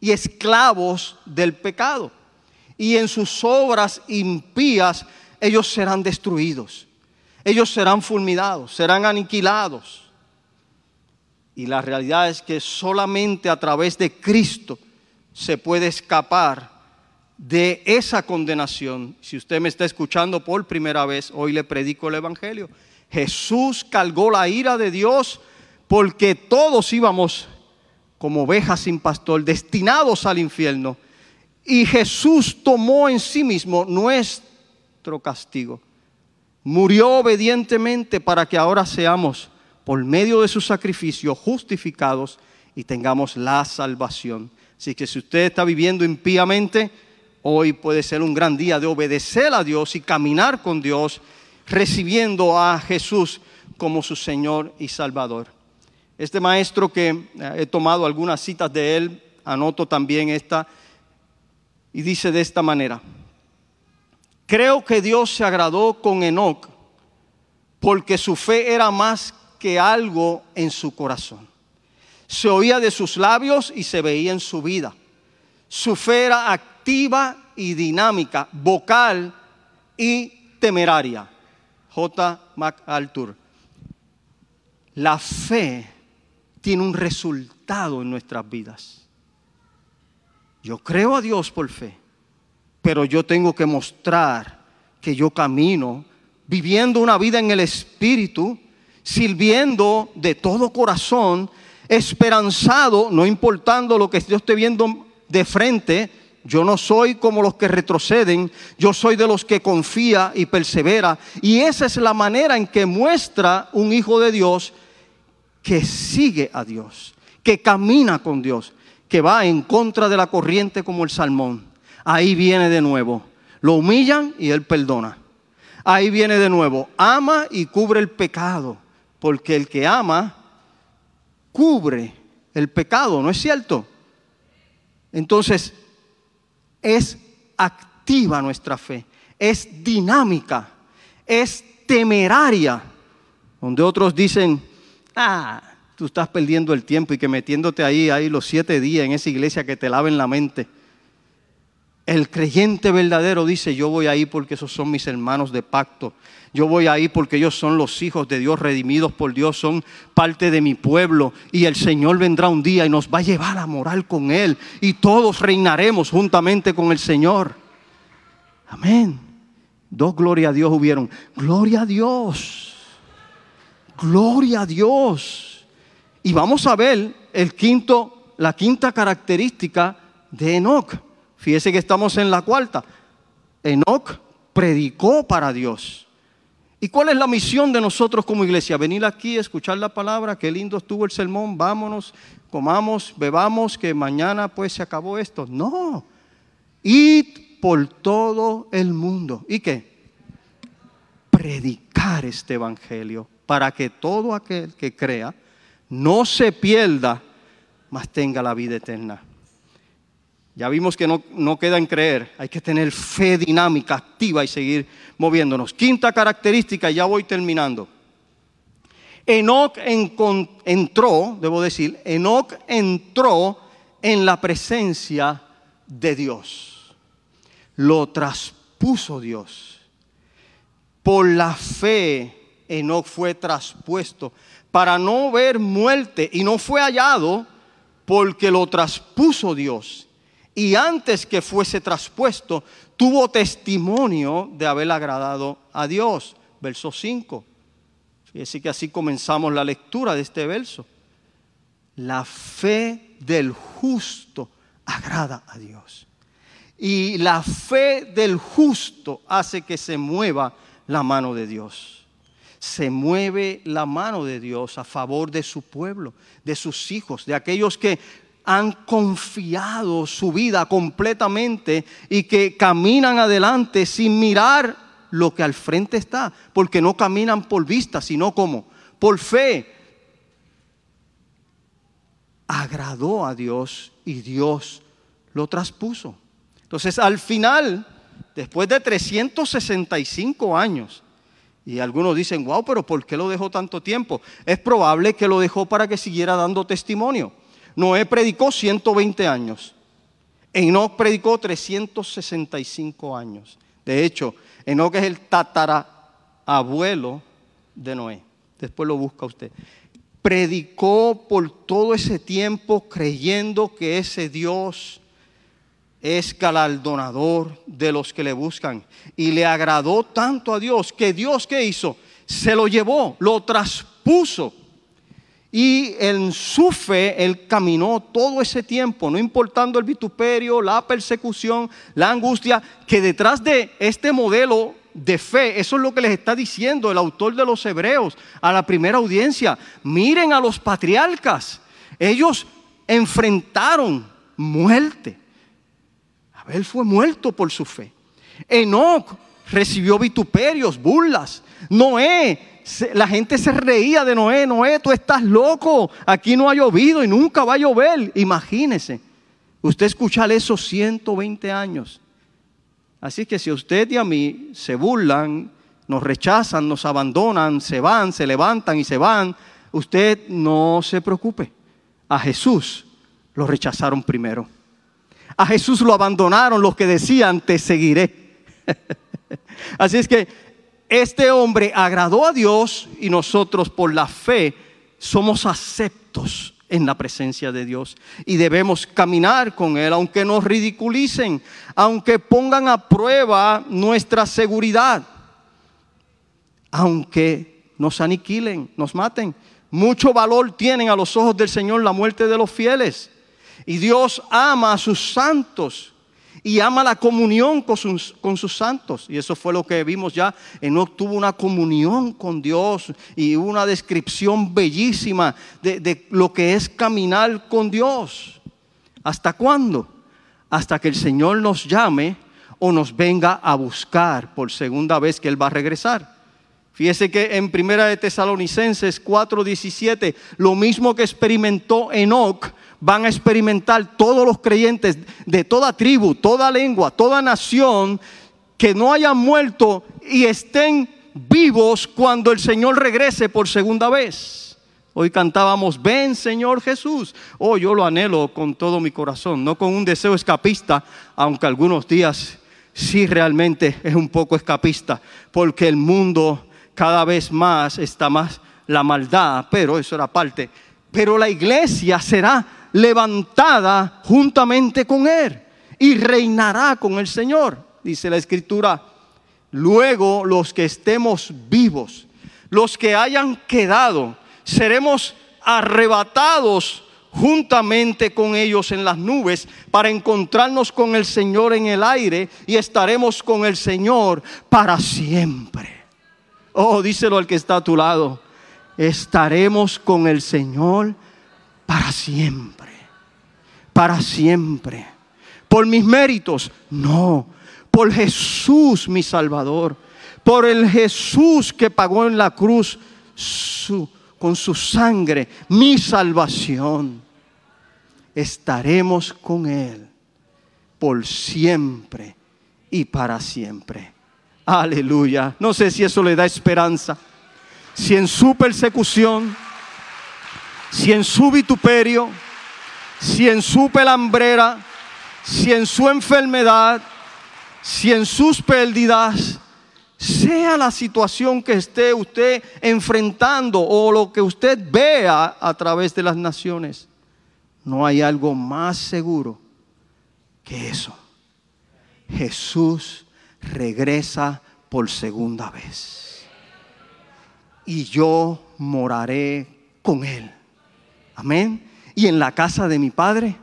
y esclavos del pecado y en sus obras impías ellos serán destruidos. Ellos serán fulminados, serán aniquilados. Y la realidad es que solamente a través de Cristo se puede escapar de esa condenación. Si usted me está escuchando por primera vez, hoy le predico el Evangelio. Jesús cargó la ira de Dios porque todos íbamos como ovejas sin pastor, destinados al infierno. Y Jesús tomó en sí mismo nuestro castigo. Murió obedientemente para que ahora seamos, por medio de su sacrificio, justificados y tengamos la salvación. Así que si usted está viviendo impíamente, hoy puede ser un gran día de obedecer a Dios y caminar con Dios, recibiendo a Jesús como su Señor y Salvador. Este maestro que eh, he tomado algunas citas de él, anoto también esta y dice de esta manera, creo que Dios se agradó con Enoch porque su fe era más que algo en su corazón. Se oía de sus labios y se veía en su vida. Su fe era activa y dinámica, vocal y temeraria. J. MacArthur. La fe tiene un resultado en nuestras vidas. Yo creo a Dios por fe, pero yo tengo que mostrar que yo camino viviendo una vida en el Espíritu, sirviendo de todo corazón, esperanzado, no importando lo que yo esté viendo de frente. Yo no soy como los que retroceden, yo soy de los que confía y persevera. Y esa es la manera en que muestra un hijo de Dios que sigue a Dios, que camina con Dios que va en contra de la corriente como el salmón. Ahí viene de nuevo. Lo humillan y él perdona. Ahí viene de nuevo. Ama y cubre el pecado. Porque el que ama cubre el pecado, ¿no es cierto? Entonces, es activa nuestra fe, es dinámica, es temeraria, donde otros dicen, ah, tú estás perdiendo el tiempo y que metiéndote ahí, ahí los siete días en esa iglesia que te laven la mente. El creyente verdadero dice, yo voy ahí porque esos son mis hermanos de pacto. Yo voy ahí porque ellos son los hijos de Dios, redimidos por Dios, son parte de mi pueblo. Y el Señor vendrá un día y nos va a llevar a morar con Él. Y todos reinaremos juntamente con el Señor. Amén. Dos gloria a Dios hubieron. Gloria a Dios. Gloria a Dios. Y vamos a ver el quinto, la quinta característica de Enoch. Fíjese que estamos en la cuarta. Enoch predicó para Dios. ¿Y cuál es la misión de nosotros como iglesia? Venir aquí, escuchar la palabra, qué lindo estuvo el sermón, vámonos, comamos, bebamos, que mañana pues se acabó esto. No, id por todo el mundo. ¿Y qué? Predicar este evangelio para que todo aquel que crea no se pierda, mas tenga la vida eterna. Ya vimos que no, queda en creer, hay que tener fe dinámica, activa y seguir moviéndonos. Quinta característica, ya voy terminando. Enoch entró, debo decir, Enoch entró en la presencia de Dios. Lo traspuso Dios. Por la fe, Enoch fue traspuesto para no ver muerte y no fue hallado porque lo traspuso Dios y antes que fuese traspuesto, tuvo testimonio de haber agradado a Dios. Verso 5. Fíjese que así comenzamos la lectura de este verso. La fe del justo agrada a Dios. Y la fe del justo hace que se mueva la mano de Dios. Se mueve la mano de Dios a favor de su pueblo, de sus hijos, de aquellos que han confiado su vida completamente y que caminan adelante sin mirar lo que al frente está, porque no caminan por vista, sino como por fe. Agradó a Dios y Dios lo traspuso. Entonces, al final, después de 365 años, y algunos dicen, wow, pero ¿por qué lo dejó tanto tiempo? Es probable que lo dejó para que siguiera dando testimonio. Noé predicó 120 años. Enoch predicó 365 años. De hecho, Enoch es el tatarabuelo de Noé. Después lo busca usted. Predicó por todo ese tiempo creyendo que ese Dios es galardonador de los que le buscan. Y le agradó tanto a Dios que Dios, ¿qué hizo? Se lo llevó, lo traspuso y en su fe él caminó todo ese tiempo, no importando el vituperio, la persecución, la angustia, que detrás de este modelo de fe, eso es lo que les está diciendo el autor de los Hebreos a la primera audiencia. Miren a los patriarcas, ellos enfrentaron muerte. Abel fue muerto por su fe. Enoch recibió vituperios, burlas. Noé la gente se reía de Noé, Noé, tú estás loco, aquí no ha llovido y nunca va a llover. Imagínese, usted escuchar eso 120 años. Así que si usted y a mí se burlan, nos rechazan, nos abandonan, se van, se levantan y se van, usted no se preocupe. A Jesús lo rechazaron primero. A Jesús lo abandonaron los que decían, te seguiré. Así es que este hombre agradó a Dios y nosotros por la fe somos aceptos en la presencia de Dios y debemos caminar con Él, aunque nos ridiculicen, aunque pongan a prueba nuestra seguridad, aunque nos aniquilen, nos maten. Mucho valor tienen a los ojos del Señor la muerte de los fieles. Y Dios ama a sus santos y ama la comunión con sus, con sus santos. Y eso fue lo que vimos ya. Enoch tuvo una comunión con Dios y una descripción bellísima de, de lo que es caminar con Dios. ¿Hasta cuándo? Hasta que el Señor nos llame o nos venga a buscar por segunda vez que Él va a regresar. Fíjese que en Primera de Tesalonicenses 4:17, lo mismo que experimentó Enoch, van a experimentar todos los creyentes de toda tribu, toda lengua, toda nación que no hayan muerto y estén vivos cuando el Señor regrese por segunda vez. Hoy cantábamos, ven Señor Jesús. Oh, yo lo anhelo con todo mi corazón, no con un deseo escapista, aunque algunos días sí realmente es un poco escapista, porque el mundo cada vez más está más la maldad, pero eso era parte. Pero la iglesia será levantada juntamente con Él y reinará con el Señor, dice la Escritura. Luego los que estemos vivos, los que hayan quedado, seremos arrebatados juntamente con ellos en las nubes para encontrarnos con el Señor en el aire y estaremos con el Señor para siempre. Oh, díselo al que está a tu lado. Estaremos con el Señor para siempre. Para siempre. Por mis méritos, no. Por Jesús mi Salvador. Por el Jesús que pagó en la cruz con su sangre mi salvación. Estaremos con Él por siempre y para siempre. Aleluya. No sé si eso le da esperanza. Si en su persecución, si en su vituperio, si en su pelambrera, si en su enfermedad, si en sus pérdidas, sea la situación que esté usted enfrentando o lo que usted vea a través de las naciones, no hay algo más seguro que eso. Jesús regresa por segunda vez. Y yo moraré con él. Amén. Y en la casa de mi padre,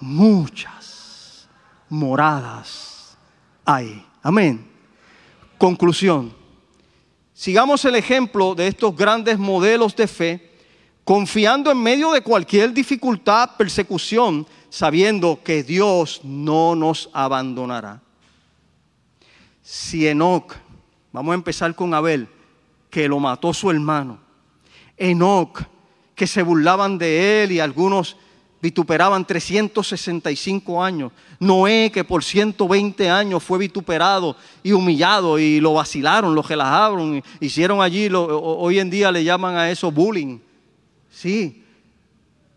muchas moradas hay. Amén. Conclusión. Sigamos el ejemplo de estos grandes modelos de fe, confiando en medio de cualquier dificultad, persecución, sabiendo que Dios no nos abandonará si Enoch, vamos a empezar con Abel, que lo mató su hermano, Enoch, que se burlaban de él y algunos vituperaban 365 años, Noé, que por 120 años fue vituperado y humillado y lo vacilaron, lo relajaron, hicieron allí, hoy en día le llaman a eso bullying. Sí,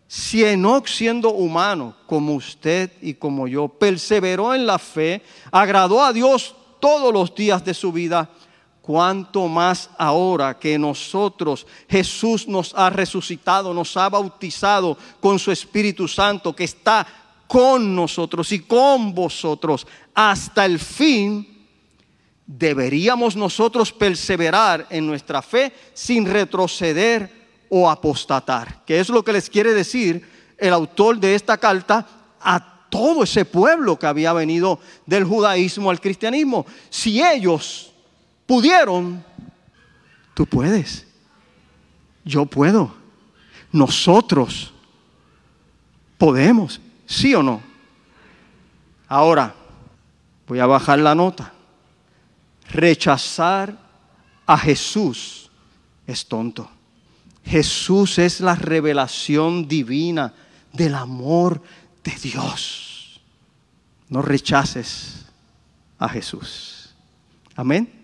si Enoch siendo humano como usted y como yo, perseveró en la fe, agradó a Dios todos los días de su vida, cuanto más ahora que nosotros, Jesús nos ha resucitado, nos ha bautizado con su Espíritu Santo que está con nosotros y con vosotros hasta el fin, deberíamos nosotros perseverar en nuestra fe sin retroceder o apostatar, que es lo que les quiere decir el autor de esta carta a todo ese pueblo que había venido del judaísmo al cristianismo. Si ellos pudieron, tú puedes. Yo puedo. Nosotros podemos, ¿sí o no? Ahora, voy a bajar la nota. Rechazar a Jesús es tonto. Jesús es la revelación divina del amor de Dios. No rechaces a Jesús. Amén.